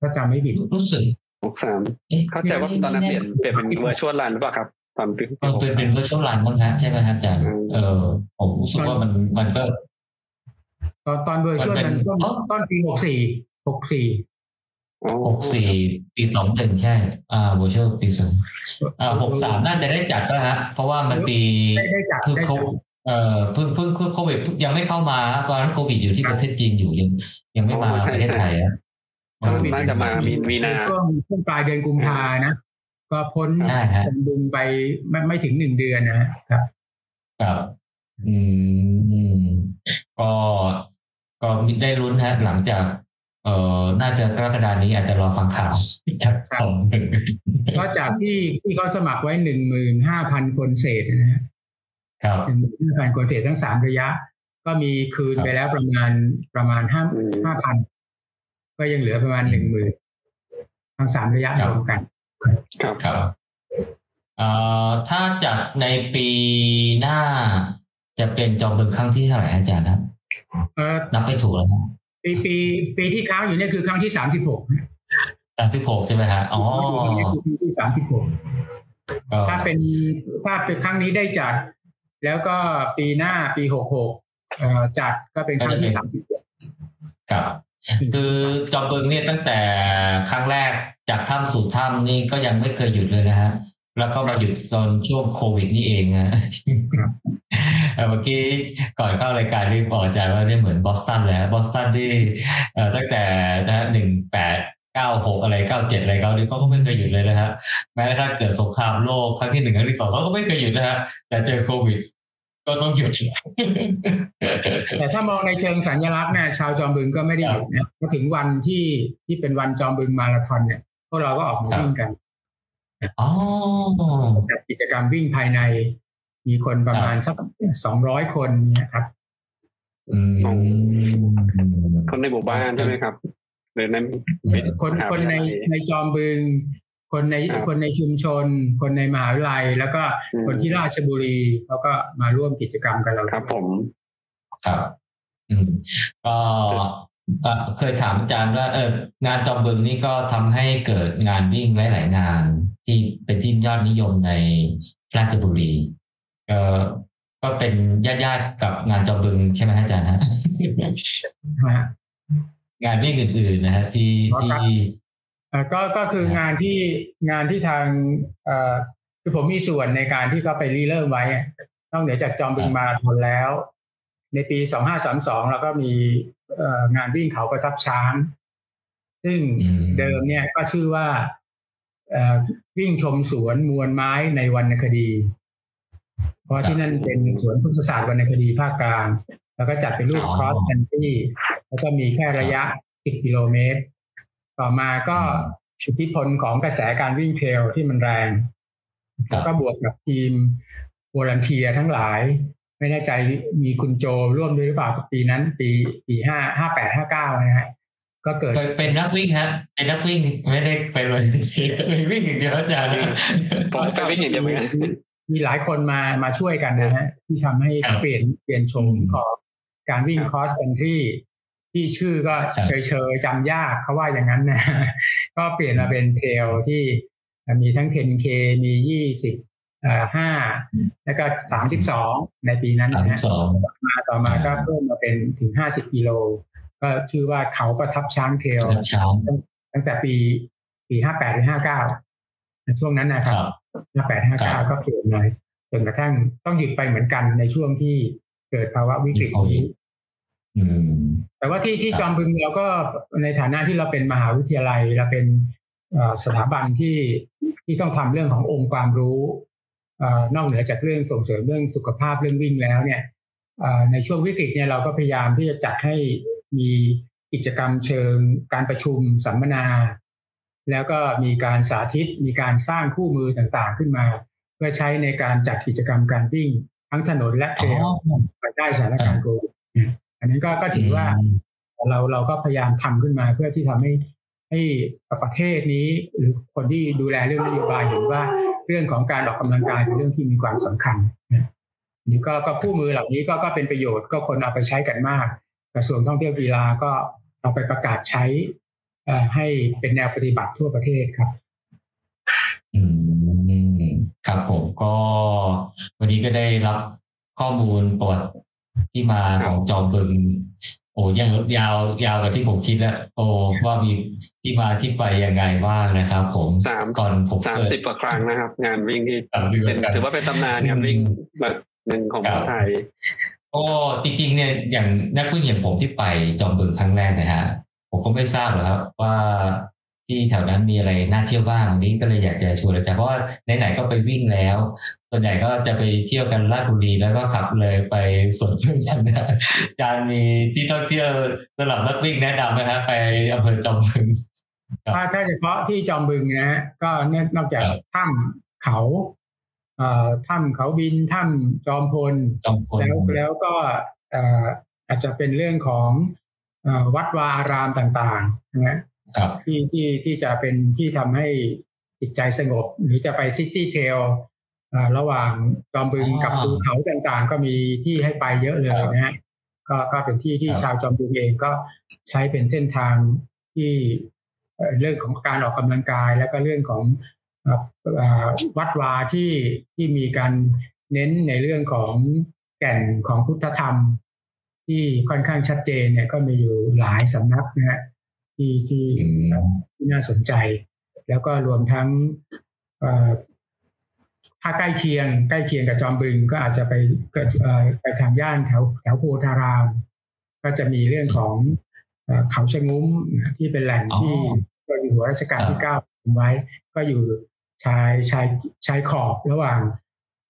ถ้าจำไม่ผิดรู้สึกหกสามอ๊ะเข้าใจว่าตอนนั้นเปลี่ยนเปลี่ยนเป็นเวอร์ชวลรันหรือเปล่าครับตอนปีเออเป็นเป็นเวอร์ชวลรันบ้างฮะใช่ไหมครับอาจารย์อืมเออผมรู้สึกว่ามันมันก็ ตอนตอน virtual มันเป็มันนต้นอ๋อต้นปีหกสี่หกสี่อ๋อหกสี่ปีสองหนึ่งใช่ อ่า virtual ปีสองอ่าหกสามน่าจะได้จัดแล้วฮะเพราะว่ามันปีได้ได้จัดคือได้เขาจัด เอ่อเพิ่งเพิ่งโควิดยังไม่เข้ามาตอนนั้นโควิดอยู่ที่ประเทศจีนอยู่ยัง ยังไม่มาประเทศไทยอะน่าจะมามีมีนาช่วงช่วงปลายเดือนกุมภานะ ก็พ้นจำดุงไปไม่ไม่ถึงหนึ่งเดือนนะครับครับอืมก็ก็ได้รุ้นฮะหลังจาก เอ่อน่าจะกรกฎานี้อาจจะรอฟังข่าวครับก็จากที่ที่เขาสมัครไว้หนึ่งหมื่นห้าพันคนเศษนะ ฮะครับหนึ่งหมื่นห้าพันคนเศษทั้งสามระยะ ก็มีคืนไปแล้วประมาณประมาณห้าห้าพันก็ยังเหลือประมาณหนึ่งหมื่นทั้งสามระยะรวมกัน ครับครับเอ่อถ้าจัดในปีหน้าจะเป็นจอมบึงครั้งที่เท่าไหร่อาจารย์ครับนับไปถูกแล้วปีปีปีที่ค้างอยู่นี่คือครั้งที่สามสิบหกสามสิบหกใช่ไหมฮะอ๋อปีที่สามสิบหกถ้าเป็นถ้าเป็นครั้งนี้ได้จัด แล้วก็ปีหน้าปีหกหกจัดก็เป็นครั้งที่สามสิบหกครับคือจอมบึงเนี่ยตั้งแต่ครั้งแรกจากถ้ำสู่ถ้ำนี่ก็ยังไม่เคยหยุดเลยนะฮะ แล้วก็มาหยุดตอนช่วงโควิดนี่เองนะเมื่อกี้ก่อนเข้ารายการที่บอกใจว่าเนี่ยเหมือนบอสตันแล้วบอสตันที่ตั้งแต่นะหนึ่งแปดเก้าหกอะไรเก้าเจ็ดอะไรเขาเนี่ยเขาก็ไม่เคยหยุดเลยนะฮะแม้กระทั่งเกิดสงครามโลกครั้งที่หนึ่งครั้งที่สองเขาก็ไม่เคยหยุดนะฮะแต่เจอโควิด ก็ต้องหยุดแต่ถ้ามองในเชิงสัญลักษณ์เนี่ยชาวจอมบึงก็ไม่ได้หยุดเนี่ยพอถึงวันที่ที่เป็นวันจอมบึงมาราธอนเนี่ยพวกเราก็ออกมาวิ่งกันจัดกิจกรรมวิ่งภายใน มีคนประมาณสักสองร้อยคนเนี่ยครับคนในหมู่บ้านใช่ไหมครับหรือในคนคนในในจอมบึง คนในคนในชุมชน คนในมหาวิทยาลัย แล้วก็คนที่ราชบุรีเขาก็มาร่วมกิจกรรมกันเราครับ ผมครับอืมก็เคยถามอาจารย์ว่าเอองานจอมบึงนี่ก็ทำให้เกิดงานวิ่งหลาย ๆ งาน ที่เป็นที่ยอดนิยมในราชบุรีเออก็เป็นญาติๆกับงานจอมบึงใช่ไหมอาจารย์ฮะงานวิ่งอื่น ๆ นะฮะที่ที่ ก็ก็คืองานที่งานที่ทางเอ่อคือผมมีส่วนในการที่เขาไปรีเริ่มไว้นอกเหนือจากจอมบึงมาทนแล้ว ในปีสองห้าสามสองเราก็มีงานวิ่งเขาประทับช้าง ซึ่งเดิมเนี่ยก็ชื่อว่าวิ่งชมสวนมวลไม้ในวรรณคดี เพราะที่นั่นเป็นสวนพุทธศาสตร์วรรณคดีภาคกลาง แล้วก็จัดเป็นรูป cross country แล้วก็มีแค่ระยะ 10 กิโลเมตร ต่อมาก็อิทธิพลของกระแสการวิ่งเทรลที่มันแรงแล้วก็บวกกับทีมวอลันเทียทั้งหลาย ไม่แน่ใจมีคุณโจร่วมด้วยหรือเปล่าปีนั้น ปีปีห้าห้าแปดห้าเก้านะฮะก็เกิดเป็นนักวิ่งฮะเป็นนักวิ่งไม่ได้ไปเลยไปวิ่งอย่างเดียวอาจารย์ผมไปวิ่งอย่างเดียวเหมือนกันมีหลายคนมามาช่วยกันนะฮะที่ทำให้เปลี่ยนเปลี่ยนชมของการวิ่งคอสคันที่ ที่ชื่อก็เฉยเฉยจำยากเขาว่าอย่างนั้นนะก็เปลี่ยนมาเป็นเทรลที่มีทั้ง 10K มียี่สิบห้าแล้วก็สามสิบสองในปีนั้นนะฮะมาต่อมาก็เพิ่มมาเป็นถึงห้าสิบกิโลก็ชื่อว่าเขาประทับช้างเทลตั้งแต่ปีปีห้าแปดหรือห้าเก้าช่วงนั้นนะครับห้าแปดห้าเก้าก็เปลี่ยนเลยจนกระทั่งต้องหยุดไปเหมือนกันในช่วงที่เกิดภาวะวิกฤตนี้ แต่ว่าที่ที่จอมบึงเราก็ในฐานะที่เราเป็นมหาวิทยาลัยเราเป็นสถาบันที่ที่ต้องทำเรื่องขององค์ความรู้นอกเหนือจากเรื่องส่งเสริมเรื่องสุขภาพเรื่องวิ่งแล้วเนี่ยในช่วงวิกฤตเนี่ยเราก็พยายามที่จะจัดให้มีกิจกรรมเชิงการประชุมสัมมนา แล้วก็มีการสาธิตมีการสร้างคู่มือต่างๆขึ้นมา เพื่อใช้ในการจัดกิจกรรมการวิ่ง ทั้งถนนและเทรลไปได้สถานการณ์โควิด อันนี้ก็ก็ถือว่าเราเราก็พยายามทำขึ้นมาเพื่อที่ทำให้ให้ประเทศนี้ หรือคนที่ดูแลเรื่องนโยบายเห็นว่าเรื่องของการออกกำลังกายเป็นเรื่องที่มีความสำคัญนี่ก็ก็คู่มือเหล่านี้ก็ก็เป็นประโยชน์ก็คนเอาไปใช้กันมาก กระทรวงท่องเที่ยวกีฬาก็เอาไปประกาศใช้ให้เป็นแนวปฏิบัติทั่วประเทศครับอืมครับผมก็วันนี้ก็ได้รับข้อมูลประวัติ ที่มาของจอมบึงโอ้ยังยาวยาวกว่าที่ผมคิดแล้วโอ้ว่ามีที่มาที่ไปยังไงบ้างนะครับ ผมสามก่อนผมสามสิบกว่าครั้งนะครับ งานวิ่งที่เป็นถือว่าเป็นตำนานงานวิ่งแบบหนึ่งของประเทศไทยก็จริงๆเนี่ยอย่างนักวิ่งอย่างผมที่ไปจอมบึงครั้งแรกนะฮะ ผมก็ไม่ทราบหรอกครับ ว่า ที่แถวนั้นมีอะไรน่าเที่ยวบ้างวันนี้ก็เลยอยากจะชวนอาจารย์เพราะว่าไหนๆก็ไปวิ่งแล้ว ส่วนใหญ่ก็จะไปเที่ยวกันลาดบุรีแล้วก็ขับเลยไปสวนพึ่งกันนะอาจารย์มีที่ท่องเที่ยวสำหรับนักวิ่งแนะนำไหมครับไปอำเภอจอมบึงถ้าถ้าเฉพาะที่จอมบึงนะฮะก็นอกจากถ้ำเขาถ้ำเขาบินถ้ำจอมพลแล้วแล้วก็อาจจะเป็นเรื่องของวัดวาอารามต่างๆนะ ที่ที่ที่จะเป็นที่ทำให้จิตใจสงบ หรือจะไปซิตี้เทลระหว่างจอมบึงกับภูเขาต่างๆ ก็มีที่ให้ไปเยอะเลยนะฮะก็ก็เป็นที่ที่ชาวจอมบึงเองก็ใช้เป็นเส้นทางที่เรื่องของการออกกำลังกาย แล้วก็เรื่องของวัดวาที่ที่มีการเน้นในเรื่องของแก่นของพุทธธรรม ที่ค่อนข้างชัดเจนเนี่ยก็มีอยู่หลายสำนักนะฮะ ที่ที่ที่น่าสนใจ แล้วก็รวมทั้งถ้าใกล้เคียง ใกล้เคียงกับจอมบึงก็อาจจะไปไปทางย่านแถวแถวโพธาราม ก็จะมีเรื่องของเขาชะงุ้มที่เป็นแหล่งที่ก็อยู่หัวรัชกาลที่เก้าไว้ ก็อยู่ชายชายชายขอบระหว่าง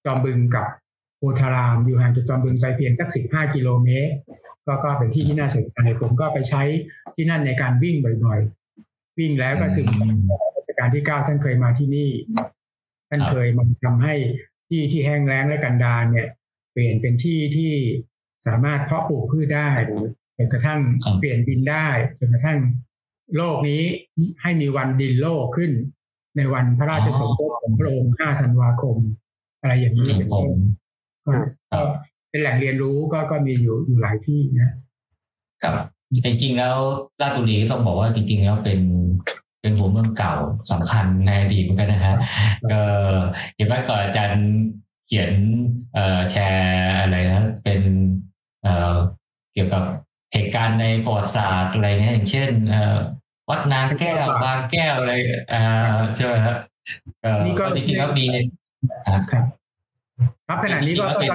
จอมบึงกับ โพธารามอยู่ห่างจากจอมบึงไปเพียงสักสิบห้ากิโลเมตรก็ก็เป็นที่ที่น่าสนใจผมก็ไปใช้ที่นั่นในการวิ่งบ่อยๆ วิ่งแล้วก็สึกราชการที่เก้าท่านเคยมาที่นี่ ท่านเคยมันทำให้ที่ที่แห้งแล้งและกันดารเนี่ย เปลี่ยนเป็นที่ที่สามารถเพาะปลูกพืชได้หรือจนกระทั่งเปลี่ยนดินได้จนกระทั่งโลกนี้ให้มีวันดินโลกขึ้น ในวันพระราชสมภพของพระองค์5ธันวาคม อะไรอย่างนี้เป็นต้นก็ เป็นแหล่งเรียนรู้ก็ก็มีอยู่อยู่หลายที่นะครับจริงๆแล้วราชบุรีต้องบอกว่าจริง ๆ แล้วเป็นเป็นหัวเมืองเก่าสำคัญในอดีตเหมือนกันนะฮะก็เห็นว่าก่อนอาจารย์เขียนแชร์อะไรนะเป็นเกี่ยวกับเหตุการณ์ในประวัติศาสตร์อะไรเงี้ยอย่างเช่นวัดนางแก้วบางแก้วอะไรอ่าใช่ไหมครับนี่ก็จริงๆแล้วมีครับ ครับขณะนี้ก็เป็น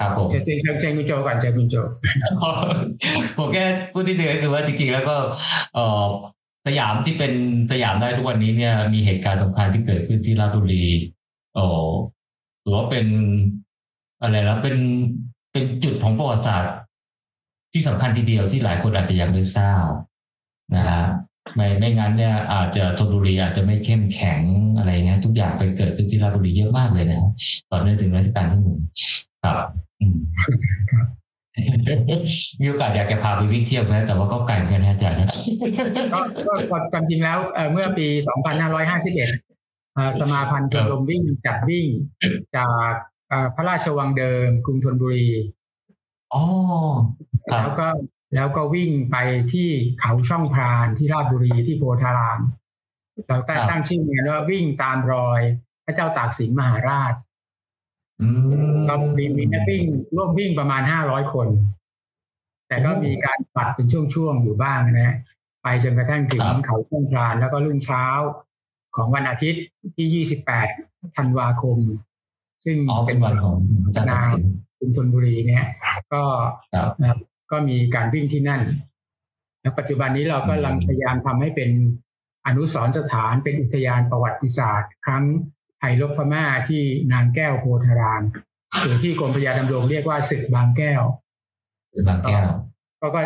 ครับผมเจเจเจคุณโจก่อนเจคุณโจผมแค่พูดที่เดียวคือว่าจริงๆแล้วก็เออสยามที่เป็นสยามได้ทุกวันนี้เนี่ย มีเหตุการณ์สำคัญที่เกิดขึ้นที่ราชบุรีโอ้หรือว่าเป็นอะไรแล้วเป็นเป็นจุดของประวัติศาสตร์ที่สำคัญทีเดียวที่หลายคนอาจจะยังไม่ทราบนะฮะ ไม่ไม่งั้นเนี่ยอาจจะธนบุรีอาจจะไม่เข้มแข็งอะไรเงี้ยทุกอย่างไปเกิดขึ้นที่ราชบุรีเยอะมากเลยนะตอนนี้ถึงรัชกาลที่หนึ่งครับมีโอกาสอยากจะพาไปวิ่งเที่ยวนะแต่ว่าก็ไกลกันนะอาจารย์ก็ก็ความจริงแล้วเมื่อปี 2551 สมาพันธ์ชมรมวิ่งจัดวิ่งจากพระราชวังเดิมกรุงธนบุรีอ๋อแล้วก็ แล้วก็วิ่งไปที่เขาช่องพรานที่ราชบุรีที่โพธาราม เราตั้งตั้งชื่องานว่าวิ่งตามรอย พระเจ้าตากสินมหาราชเรามีมีนักวิ่งร่วมวิ่งประมาณห้าร้อยคน แต่ก็มีการปัดเป็นช่วงๆอยู่บ้างนะไปจนกระทั่งถึงเขาช่องพราน แล้วก็รุ่งเช้าของวันอาทิตย์ที่ยี่สิบแปดธันวาคม ซึ่งเป็นวันของนาคุณชนบุรีเนี่ย ก็ ก็มีการวิ่งที่นั่นและปัจจุบันนี้เราก็กำลังพยายามทำให้เป็นอนุสรสถานเป็นอุทยานประวัติศาสตร์ ครั้งไทยลบพม่าที่นางแก้วโพธารามหรือที่กรมพยาดำรงเรียกว่าศึกบางแก้วบางแก้วก็ก็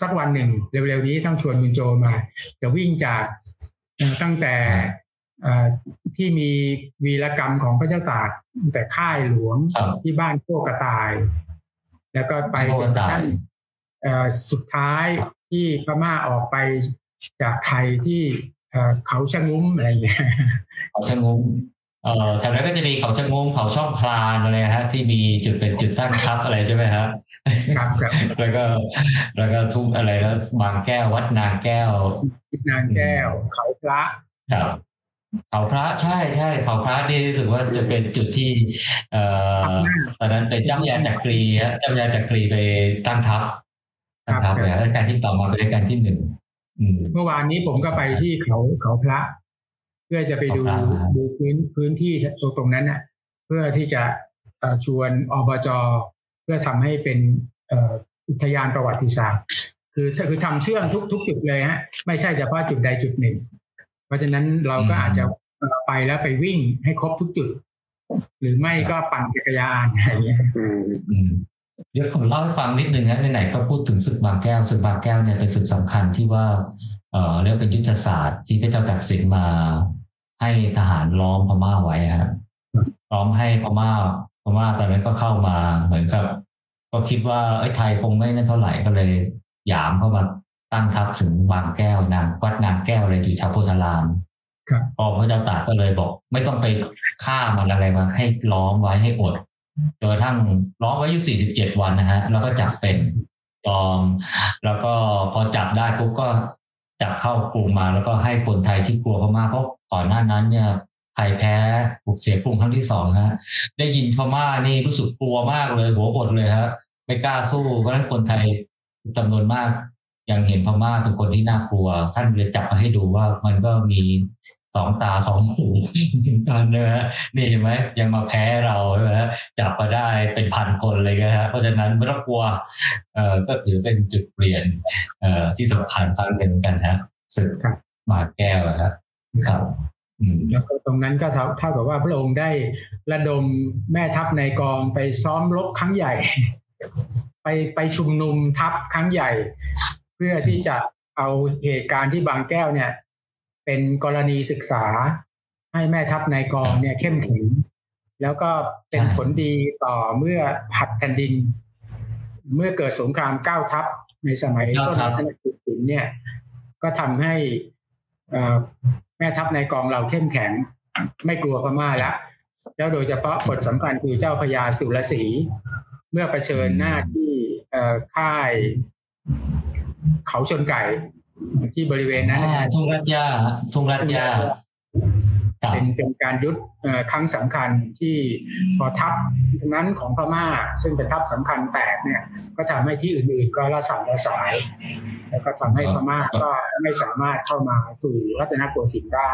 สักวันหนึ่งเร็วๆนี้ต้องชวนคุณโจมา จะวิ่งจากตั้งแต่ที่มีวีรกรรมของพระเจ้าตากแต่ค่ายหลวงที่บ้านโคกระต่าย แล้วก็ไปจนกระทั่งสุดท้ายที่พม่าออกไปจากไทยที่เขาชะงุ้มอะไรอย่างเงี้ยเขาชะงุ้มเอ่อแถวนั้นก็จะมีเขาชะงุ้มเขาช่องพลานอะไรฮะที่มีจุดเป็นจุดตั้งทัพอะไรใช่ไหมครับครับแล้วก็แล้วก็ทุกอะไรแล้วบางแก้ววัดนางแก้ว นางแก้ว เขาพระครับ เขาพระใช่ใช่เขาพระนี่รู้สึกว่าจะเป็นจุดที่ เอ่อตอนนั้นเป็นจ้ายาจักรีฮะจ้ายาจักรีไปตั้งทัพตั้งทัพเลยแล้วการที่ต่อมาเป็นการที่หนึ่งเมื่อวานนี้ผมก็ไปที่เขาเขาพระ เพื่อจะไปดูดูพื้นพื้นที่ตรงนั้นน่ะ เพื่อที่จะชวนอบจเพื่อทำให้เป็นอุทยานประวัติศาสตร์ คือคือทำเชื่อมทุกทุกจุดเลยฮะ ไม่ใช่เฉพาะจุดใดจุดหนึ่ง เพราะฉะนั้นเราก็อาจจะไปแล้วไปวิ่งให้ครบทุกจุด หรือไม่ก็ปั่นจักรยานอะไรอย่างเงี้ยเดี๋ยวผมเล่าให้ฟังนิดนึงนะไหนๆก็พูดถึงศึกบางแก้วศึกบางแก้วเนี่ยเป็นศึกสำคัญที่ว่าเอ่อเรียกเป็นยุทธศาสตร์ที่พระเจ้าตากสินมาให้ทหารล้อมพม่าไว้ฮะล้อมให้พม่าพม่าตอนนั้นก็เข้ามาเหมือนกับ ก็คิดว่าไอ้ไทยคงไม่นั่นเท่าไหร่ก็เลยหยามเข้ามา ตั้งทัพถึงบางแก้วนางวัดนางแก้วเลยอยู่แถวโพธารามพอพระเจ้าตากก็เลยบอก ไม่ต้องไปฆ่ามันอะไรมาให้ล้อมไว้ให้อดจนกระทั่งล้อมไว้อยู่47วันนะฮะ แล้วก็จับเป็นยอม แล้วก็พอจับได้ปุ๊บก็จับเข้ากรุงมาแล้วก็ให้คนไทยที่กลัวพม่าเพราะก่อนหน้านั้นเนี่ยไทยแพ้บุกเสียกรุงครั้งที่สองฮะ ได้ยินพม่านี่รู้สึกกลัวมากเลย หัวหดเลยฮะ ไม่กล้าสู้เพราะฉะนั้นคนไทยจำนวนมาก ยังเห็นพม่าเป็นคนที่น่ากลัว ท่านเลยจับมาให้ดูว่ามันก็มีสองตาสองหูกันนะฮะนี่เห็นไหมยังมาแพ้เราใช่ไหมจับมาได้เป็นพันคนเลยนะฮะเพราะฉะนั้นไม่ต้องกลัวเอ่อก็ถือเป็นจุดเปลี่ยนเอ่อที่สำคัญทางหนึ่งกันฮะสึกมาแก้วครับครับแล้วก็ตรงนั้นก็เท่าเท่ากับว่าพระองค์ได้ระดมแม่ทัพในกองไปซ้อมรบครั้งใหญ่ ไปไปชุมนุมทัพครั้งใหญ่ พื่อที่จะเอาเหตุการณ์ที่บางแก้วเนี่ย เป็นกรณีศึกษาให้แม่ทัพนายกองเนี่ยเข้มแข็งแล้วก็เป็นผลดีต่อเมื่อผัดแผ่นดิน เมื่อเกิดสงครามเก้าทัพในสมัยต้นรัตนโกสินเนี่ย ก็ทำให้แม่ทัพนายกองเราเข้มแข็ง ไม่กลัวพม่าแล้วแล้วโดยเฉพาะบทสำคัญคือเจ้าพญาสุรศรีเมื่อเผชิญหน้าที่ค่าย เขาชนไก่ที่บริเวณนั้นทุ่งรัตยาทุ่งรัตยาเป็นเป็นการยุดครั้งสำคัญที่พอทัพนั้นของพม่า ซึ่งเป็นทัพสำคัญแตกเนี่ย ก็ทำให้ที่อื่นๆ ก็ละสัมละสาย แล้วก็ทำให้พม่าก็ไม่สามารถเข้ามาสู่รัตนโกสินทร์ได้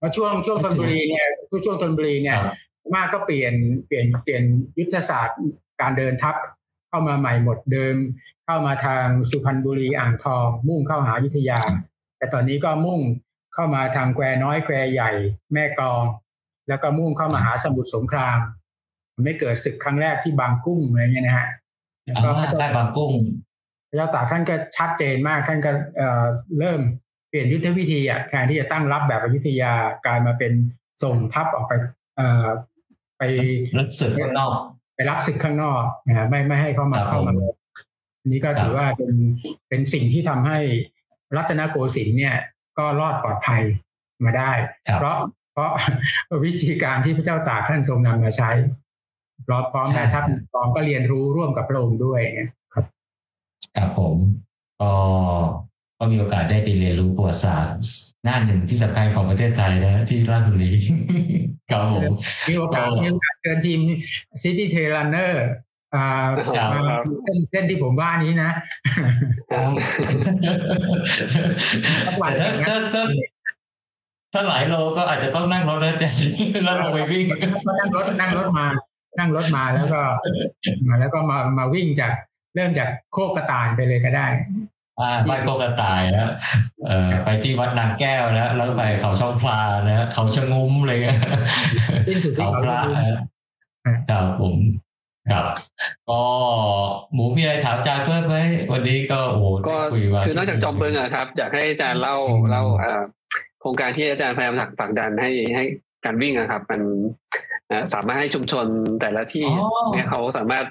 พอช่วงช่วงธนบุรีเนี่ยช่วงธนบุรีเนี่ยพม่าก็เปลี่ยนเปลี่ยนเปลี่ยนยุทธศาสตร์การเดินทัพเข้ามาใหม่หมดเดิม เข้ามาทางสุพรรณบุรีอ่างทอง มุ่งเข้าหายุทธยา แต่ตอนนี้ก็มุ่งเข้ามาทางแควน้อยแควใหญ่ แม่กอง แล้วก็มุ่งเข้ามาหาสมุทรสงคราม ไม่เกิดศึกครั้งแรกที่บางกุ้งอะไรเงี้ยนะฮะแล้วก็พระบางกุ้งพระเจ้าตากท่านก็ชัดเจนมากท่านก็เริ่มเปลี่ยนยุทธวิธีอะแทนที่จะตั้งรับแบบอยุธยากลายมาเป็นส่งทัพออกไปไปรับศึกข้างนอก ไปรับศึกข้างนอกนะไม่ไม่ให้เข้ามาเข้ามา นี้ก็ถือว่าเป็นเป็นสิ่งที่ทำให้รัตนโกสินทร์เนี่ยก็รอดปลอดภัยมาได้ เพราะเพราะวิธีการที่พระเจ้าตากท่านทรงนำมาใช้รอพร้อมแม่ทัพกองก็เรียนรู้ร่วมกับพระองค์ด้วยครับครับผมก็ก็มีโอกาสได้ไปเรียนรู้ประวัติศาสตร์หน้าหนึ่งที่สำคัญของประเทศไทยนะที่ราชบุรีครับผมมีโอกาสมีโอกาสเชิญทีมซิตี้เทรันเนอร์อ่า เส้นเส้นที่ผมว่านี้นะถ้าถ้าถ้าถ้าหลายโลก็อาจจะต้องนั่งรถแล้วจะแล้วลงไปวิ่งนั่งรถนั่งรถมา นั่งรถมาแล้วก็มาแล้วก็มามาวิ่งจากเริ่มจากโคกกระต่ายไปเลยก็ได้อ่าไปโคกกระต่ายแล้วเอ่อไปที่วัดนางแก้วแล้วแล้วไปเขาช่องพลานะเขาชะงุ้มเลยเขาพระครับผม ครับก็หมูมีอะไรถามอาจารย์เพิ่มไหมวันนี้ก็โอ้ก็คือนอกจากจอมเบิงอะครับ อยากให้อาจารย์เล่าเล่าโครงการที่อาจารย์พยายามผลักดันให้ให้การวิ่งอะครับ มันสามารถให้ชุมชนแต่ละที่เนี่ยเขาสามารถ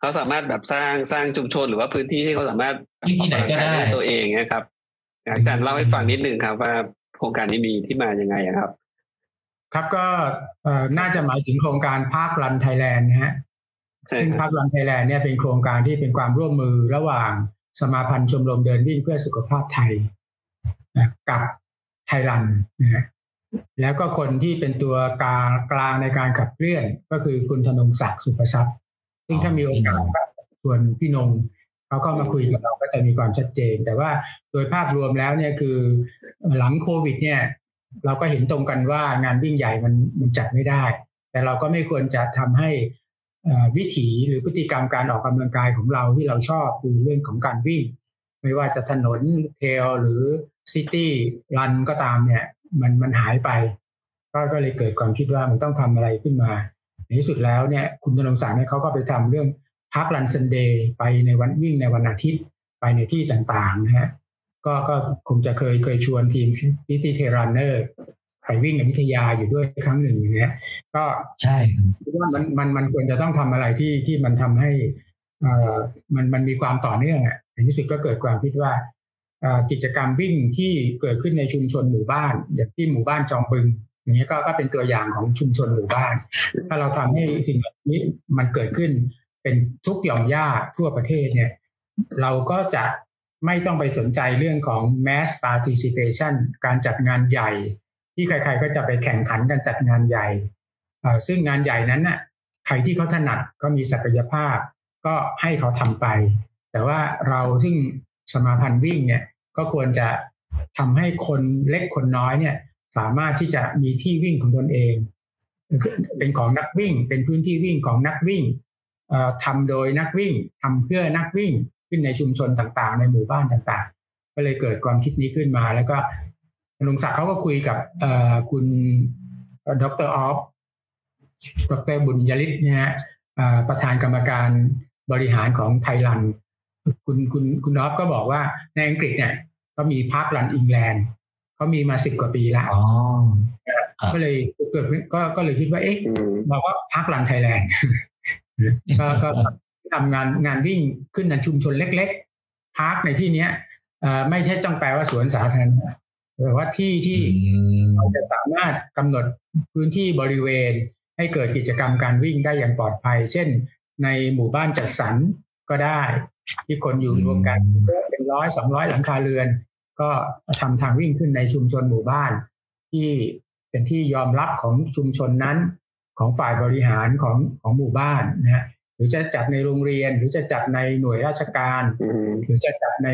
เขาสามารถแบบสร้างสร้างชุมชนหรือว่าพื้นที่ที่เขาสามารถที่ไหนก็ได้ตัวเองนะครับอาจารย์เล่าให้ฟังนิดนึงครับ ว่าโครงการนี้มีที่มาอย่างไงครับ ครับก็น่าจะหมายถึงโครงการ parkrun Thailand นะฮะ ซึ่ง parkrun Thailand เนี่ยเป็นโครงการที่เป็นความร่วมมือระหว่างสมาพันธ์ชมรมเดินวิ่งเพื่อสุขภาพไทยกับไทยรันนะฮะแล้วก็คนที่เป็นตัวกลางกลางในการขับเคลื่อนก็คือคุณธนงศักดิ์สุภทรัพย์ ซึ่งถ้ามีโอกาสส่วนพี่นงเขาก็มาคุยกับเราก็จะมีความชัดเจน แต่ว่าโดยภาพรวมแล้วเนี่ยคือหลังโควิด เนี่ย เราก็เห็นตรงกันว่างานวิ่งใหญ่มันมันจัดไม่ได้ แต่เราก็ไม่ควรจะทำให้ วิถีหรือพฤติกรรมการออกกำลังกายของเราที่เราชอบคือเรื่องของการวิ่ง ไม่ว่าจะถนน trail หรือ city run ก็ตามเนี่ย มันมันหายไป ก็ก็เลยเกิดความคิดว่ามันต้องทำอะไรขึ้นมาในที่สุดแล้วเนี่ยคุณธนงศักดิ์เนี่ยเขาก็ไปทำเรื่อง Park Run Sunday ไปในวันวิ่งในวันอาทิตย์ไปในที่ต่างๆนะฮะก็ก็คงจะเคยเคยชวนทีม City Trail Runner ไปวิ่งกับวิทยาอยู่ด้วยครั้งหนึ่งเนี้ย ก็ใช่ว่ามันมันมันควรจะต้องทำอะไรที่ที่มันทำให้อ่ามันมันมีความต่อเนื่องอะในที่สุดก็เกิดความคิดว่ากิจกรรมวิ่งที่เกิดขึ้นในชุมชนหมู่บ้าน อย่างที่หมู่บ้านจอมปึงอย่างนี้ก็ก็เป็นตัวอย่างของชุมชนหมู่บ้าน ถ้าเราทำให้สิ่งนี้มันเกิดขึ้นเป็นทุกหย่อมย่าทั่วประเทศเนี่ย เราก็จะไม่ต้องไปสนใจเรื่องของ mass participation การจัดงานใหญ่ ที่ใคร ๆ ก็จะไปแข่งขันกันจัดงานใหญ่ซึ่งงานใหญ่นั้นน่ะใครที่เขาถนัดก็มีศักยภาพ ก็ให้เขาทำไป แต่ว่าเราซึ่งสมาพันธ์วิ่งเนี่ยก็ควรจะทำให้คนเล็กคนน้อยเนี่ยสามารถที่จะมีที่วิ่งของตนเอง เป็นของนักวิ่ง เป็นพื้นที่วิ่งของนักวิ่งทำโดยนักวิ่งทำเพื่อนักวิ่งขึ้นในชุมชนต่างๆ ในหมู่บ้านต่างๆ ก็เลยเกิดความคิดนี้ขึ้นมา แล้วก็ ลุงศักดิ์เขาก็คุยกับคุณดรออฟดรบุญยริศเนี่ยประธานกรรมการบริหารของ ThaiRun คุณคุณคุณออฟก็บอกว่าในอังกฤษเนี่ยก็มี Park Run England เขามีมาสิบกว่าปีแล้วก็เลยเกิดก็ก็เลยคิดว่าเอ๊ะเราก็ Park Run Thailandก็ทำงานงานวิ่งขึ้นในชุมชนเล็ก ๆพาร์คในที่เนี้ยไม่ใช่ต้องแปลว่าสวนสาธารณะ แต่ว่าที่ที่เราจะสามารถกำหนดพื้นที่บริเวณ ให้เกิดกิจกรรมการวิ่งได้อย่างปลอดภัย เช่น ในหมู่บ้านจัดสรรก็ได้ ที่คนอยู่รวมกันเป็นร้อยสองร้อยหลังคาเรือน ก็ทำทางวิ่งขึ้นในชุมชนหมู่บ้าน ที่เป็นที่ยอมรับของชุมชนนั้น ของฝ่ายบริหารของของหมู่บ้านนะฮะหรือจะจัดในโรงเรียนหรือจะจัดในหน่วยราชการ หรือจะจัดใน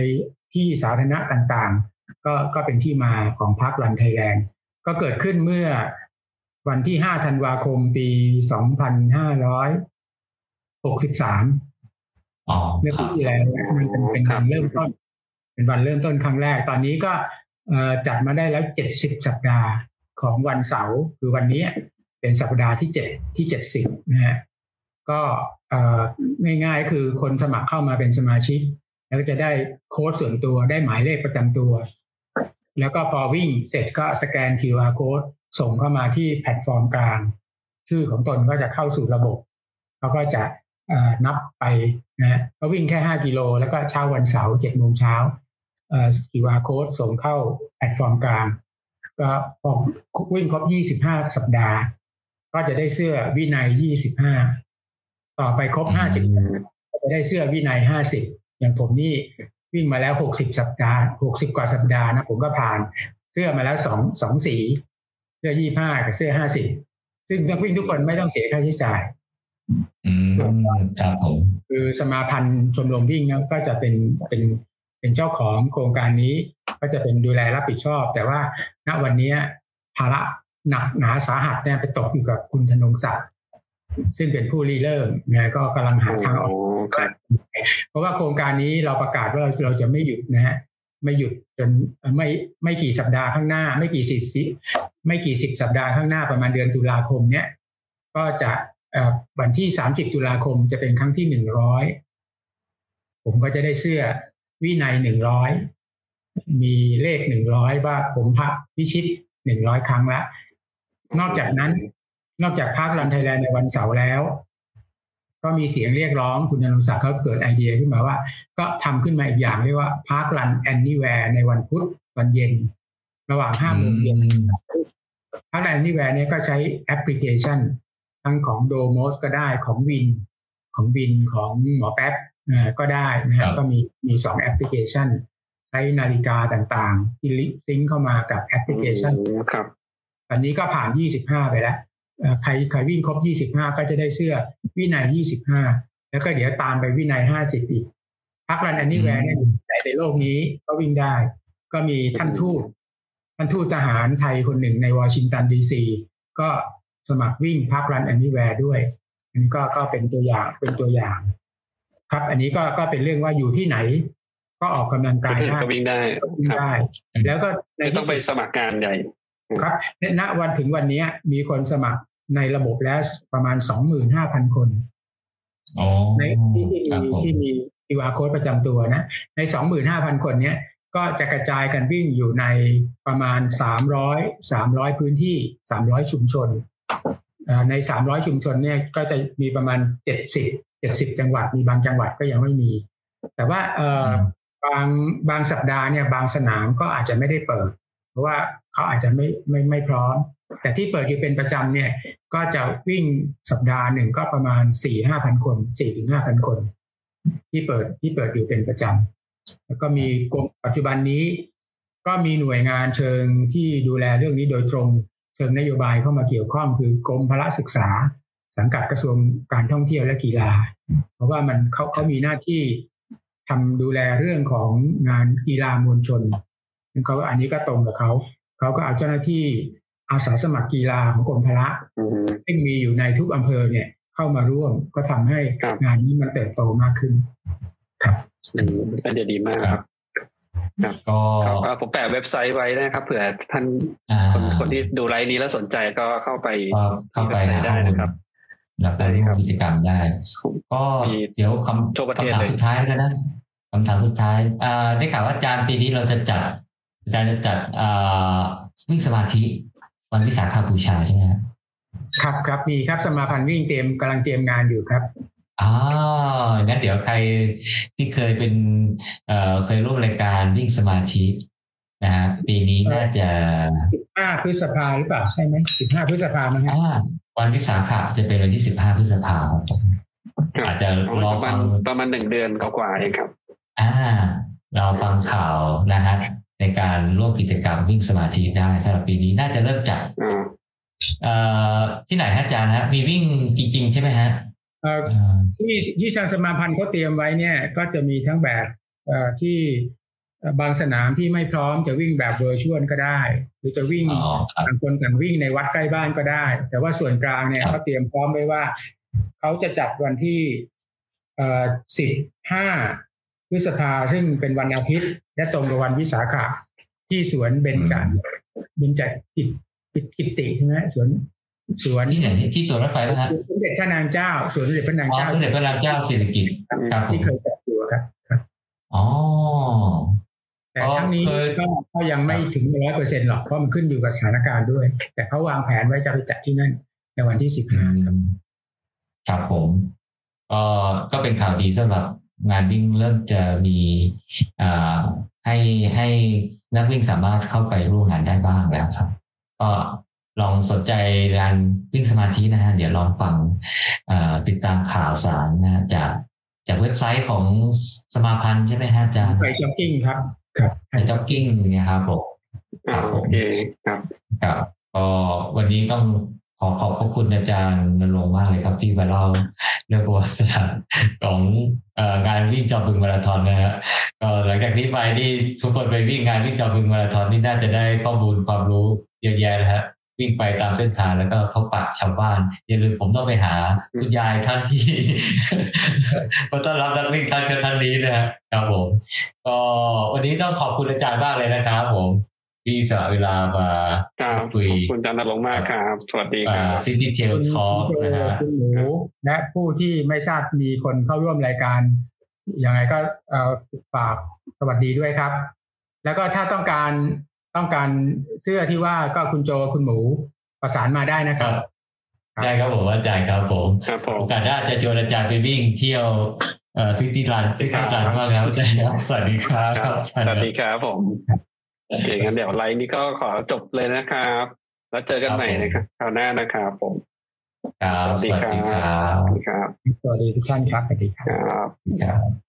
ที่สาธารณะต่างๆ ก็ก็เป็นที่มาของพรรครันไทยแลนด์ก็เกิดขึ้นเมื่อวันที่ 5 ธันวาคม ปี 2563เมื่อปีที่แล้วมันเป็นเป็นวันเริ่มต้น เป็นวันเริ่มต้นครั้งแรก ตอนนี้ก็จัดมาได้แล้วเจ็ดสิบสัปดาห์ของวันเสาร์คือวันนี้เป็นสัปดาห์ที่เจ็ดที่เจ็ดสิบนะฮะ ก็ง่ายๆคือคนสมัครเข้ามาเป็นสมาชิก แล้วก็จะได้โค้ดส่วนตัวได้หมายเลขประจำตัว แล้วก็พอวิ่งเสร็จก็สแกน QR code ส่งเข้ามาที่แพลตฟอร์มกลางชื่อของตนก็จะเข้าสู่ระบบเขาก็จะนับไปนะก็วิ่งแค่ห้ากิโล แล้วก็เช้าวันเสาร์เจ็ดโมงเช้าQR code ส่งเข้าแพลตฟอร์มกลาง ก็พอวิ่งครบยี่สิบห้าสัปดาห์ ก็จะได้เสื้อวินัยยี่สิบห้าต่อไปครบห้าสิบก็จะได้เสื้อวินัยห้าสิบอย่างผมนี่ วิ่งมาแล้วหกสิบสัปดาห์หกสิบกว่าสัปดาห์นะผมก็ผ่านเสื้อมาแล้วสองสองสีเสื้อยี่สิบห้ากับเสื้อห้าสิบซึ่งนักวิ่งทุกคนไม่ต้องเสียค่าใช้จ่ายอืมครับผมคือสมาพันธ์ชมรมวิ่งก็จะเป็นเป็นเป็นเจ้าของโครงการนี้ ก็จะเป็นดูแลรับผิดชอบ แต่ว่าณวันนี้ภาระหนักหนาสาหัสเนี่ยไปตกอยู่กับคุณธนงศักดิ์ ซึ่งเป็นผู้รีเริ่มเนี่ยก็กำลังหาทางออกเพราะว่าโครงการนี้เราประกาศว่าเราเราจะไม่หยุดนะฮะไม่หยุดจนไม่ไม่กี่สัปดาห์ข้างหน้า ไม่กี่สิบไม่กี่สิบสัปดาห์ข้างหน้าประมาณเดือนตุลาคมเนี้ยก็จะวันที่30ตุลาคมจะเป็นครั้งที่100ผมก็จะได้เสื้อวินัย100มีเลข100ว่าผมพักพิชิต100ครั้งละนอกจากนั้น นอกจาก Park Run Thailand ในวันเสาร์แล้ว ก็มีเสียงเรียกร้องคุณธนงศักดิ์เขาเกิดไอเดียขึ้นมาว่า ก็ทำขึ้นมาอีกอย่างเรียกว่า Park Run Anywhere ในวันพุธวันเย็น ระหว่างห้าโมงเย็น Park Run Anywhere เนี่ยก็ใช้แอปพลิเคชัน ทั้งของโดโมสก็ได้ของวิน ของวินของหมอแป๊บก็ได้นะครับก็มีมีสองแอปพลิเคชันใช้นาฬิกาต่างๆ ที่ sync เข้ามากับแอปพลิเคชันครับอันนี้ก็ผ่าน 25 ไปแล้ว ใครใครวิ่งครบ25ก็จะได้เสื้อวินัย25แล้วก็เดี๋ยวตามไปวินัย50อีกPark Run Anywhere เนี่ยในโลกนี้ก็วิ่งได้ ก็มีท่านทูตท่านทูตทหารไทยคนหนึ่งในวอชิงตันดีซีก็สมัครวิ่ง Park Run Anywhere ด้วย อันนี้ก็ก็เป็นตัวอย่างเป็นตัวอย่าง ครับ อันนี้ก็ก็เป็นเรื่องว่าอยู่ที่ไหน ก็ออกกำลังกายก็ได้ก็วิ่งได้ก็วิ่งครับได้ แล้วก็ในไม่ต้อที่งไปสุดสมัครงานใหญ่ ครับณวันถึงวันนี้มีคนสมัครในระบบแล้วประมาณสองหมื่นห้าพันคนอ๋อในที่ที่ครับมีผมที่มี QR code ประจำตัวนะ ในสองหมื่นห้าพันคนเนี้ยก็จะกระจายกันวิ่งอยู่ในประมาณสามร้อยสามร้อยพื้นที่สามร้อยชุมชนเอ่อในสามร้อยชุมชนเนี่ยก็จะมีประมาณเจ็ดสิบเจ็ดสิบจังหวัดมีบางจังหวัดก็ยังไม่มี แต่ว่าเอ่ออบางบางสัปดาห์เนี่ยบางสนามก็อาจจะไม่ได้เปิด เพราะว่าเขาอาจจะไม่ไม่ไม่พร้อม แต่ที่เปิดอยู่เป็นประจำเนี่ย ก็จะวิ่งสัปดาห์หนึ่งก็ประมาณสี่ห้าพันคนสี่ถึงห้าพันคน ที่เปิดที่เปิดอยู่เป็นประจำแล้วก็มีกรมปัจจุบันนี้ ก็มีหน่วยงานเชิงที่ดูแลเรื่องนี้โดยตรง เชิงนโยบายเข้ามาเกี่ยวข้องคือกรมพละศึกษา สังกัดกระทรวงการท่องเที่ยวและกีฬา เพราะว่ามันเขาเขามีหน้าที่ทำดูแลเรื่องของงานกีฬามวลชน เขาอันนี้ก็ตรงกับเขา เขาก็เอาเจ้าหน้าที่อาสาสมัครกีฬาของกรมพละอืมซึ่งมีอยู่ในทุกอำเภอเนี่ยเข้ามาร่วมก็ทำให้ครับงานนี้มันเติบโตมากขึ้นอืมเป็นเดียดีมากครับก็ครับอ่าผมแปะเว็บไซต์ไว้นะครับเผื่อท่านอ่าคนคนที่ดูไลฟ์นี้แล้วสนใจก็เข้าไปก็เข้าไปที่เว็บไซต์ได้หาข้อมูลนะครับแล้วก็ร่วมกิจกรรมได้ ก็มีเดี๋ยวคำทั่วประเทศคำถามเลยสุดท้ายแล้วกันนะคำถามสุดท้ายอ่าได้ข่าวว่าอาจารย์ปีนี้เราจะจัด อาจารย์จะจัดอ่าวิ่งสมาธิวันวิสาขบูชาใช่ไหมครับครับครับมีครับสมาพันธ์วิ่งเตรียมกำลังเตรียมงานอยู่ครับอ๋องั้นเดี๋ยวใครที่เคยเป็นเอ่อเคยร่วมรายการวิ่งสมาธินะฮะปีนี้น่าจะ15พฤษภาหรือเปล่าใช่ไหม15พฤษภามั้งฮะอ่าวันวิสาขะจะเป็นวันที่สิบห้าพฤษภาคมครับผมครับอาจจะรอประมาฟัณงประมาณหนึ่งเดือนกว่าๆเองครับ อ่า เราฟังข่าวนะฮะ ในการร่วมกิจกรรมวิ่งสมาธิได้สำหรับปีนี้น่าจะเริ่มจากอ่าเอ่อที่ไหนฮะอาจารย์ฮะมีวิ่งจริง ๆ ใช่ไหมฮะเอ่ออ่าที่ที่ทางสมาพันธ์เขาเตรียมไว้เนี่ย ก็จะมีทั้งแบบเอ่อที่เอ่อบางสนามที่ไม่พร้อมจะวิ่งแบบเวอร์ชวลก็ได้ หรือจะวิ่งอ๋อครับต่างคนต่างวิ่งในวัดใกล้บ้านก็ได้ แต่ว่าส่วนกลางเนี่ยครับเขาเตรียมพร้อมไว้ว่าเขาจะจัดวันที่เอ่อสิบห้า พฤษภาซึ่งเป็นวันอาทิตย์ และตรงกับวันวิสาขะที่สวนเบญจเบญจกิจกิจกิติใช่ไหมสวนสวนที่ไหนที่ตัวรถไฟป่ะฮะสมเด็จพระนางเจ้าสวนสมเด็จพระนางอ๋อเจ้าสมเด็จพระนางเจ้าสิริกิติ์ครับผมที่เคยจัดอยู่ครับอ๋อแต่อ๋อทั้งนี้เคยก็ก็ยังไม่ถึงร้อยเปอร์เซ็นต์หรอกเพราะมันขึ้นอยู่กับสถานการณ์ด้วย แต่เขาวางแผนไว้จะไปจัดที่นั่นในวันที่สิบอืห้ามครับผมก็ก็เป็นข่าวดีสำหรับ งานวิ่งเริ่มจะมีอ่าให้ให้นักวิ่งสามารถเข้าไปร่วมงานได้บ้างแล้วครับ ก็ลองสนใจการวิ่งสมาธินะฮะเดี๋ยวลองฟังอ่าติดตามข่าวสารนะฮะจากจากเว็บไซต์ของสมาพันธ์ใช่ไหมฮะอาจารย์ไปจ็อกกิ้งครับครับไปจ็อกกิ้งเนี่ยครับผมอ่าโอเคครับครับก็วันนี้ต้องข อขอบพระคุณอาจารย์นรงมากเลยครับที่มาเล่าเรื่องประวัติศาสตร์ของงานวิ่งจอบึงมาราธอนนะฮะก็หลังจากนี้ไปนี่ทุกคนไปวิ่งงานวิ่งจอบึงมาราธอนนี่น่าจะได้ข้อมูลความรู้เยอะแยะนะฮะวิ่งไปตามเส้นทางแล้วก็เข้าปากชาวบ้านอย่าลืมผมต้องไปหาคุณยายท่านที่มาต้อนรับนักวิ่งท่านท่านนี้นะครับผมก็วันนี้ต้องขอบคุณอาจารย์มากเลยนะครับผม ที่สละเวลามาครับคุยขอบคุณอาจารย์นรงค์มากครับ สวัสดีครับ City Trail Talk คุณนะฮะคุณหมูและผู้ที่ไม่ทราบมีคนเข้าร่วมรายการยังไงก็เอ่อฝากสวัสดีด้วยครับ แล้วก็ถ้าต้องการต้องการเสื้อที่ว่าก็คุณโจคุณหมูประสานมาได้นะครัรับได้ครับผมอาจารย์ครับผมครับผมโอกาสหน้าจะชวนอาจารย์ไปวิ่งเที่ยวเอ่อซิตี้รันซิตี้รันมากครับอาจารย์ครับสวัสดีครับครับอาจารย์สวัสดีครับผมโอเคงั้นเดี๋ยวไลน์นี้ก็ขอจบเลยนะครับ แล้วเจอกันใหม่นะครับคราวหน้านะครับผมครับสวัสดีสวัสดีครัรับ สวัสดีครับ สวัสดีทุกท่านครับ สวัสดีครับครับครับ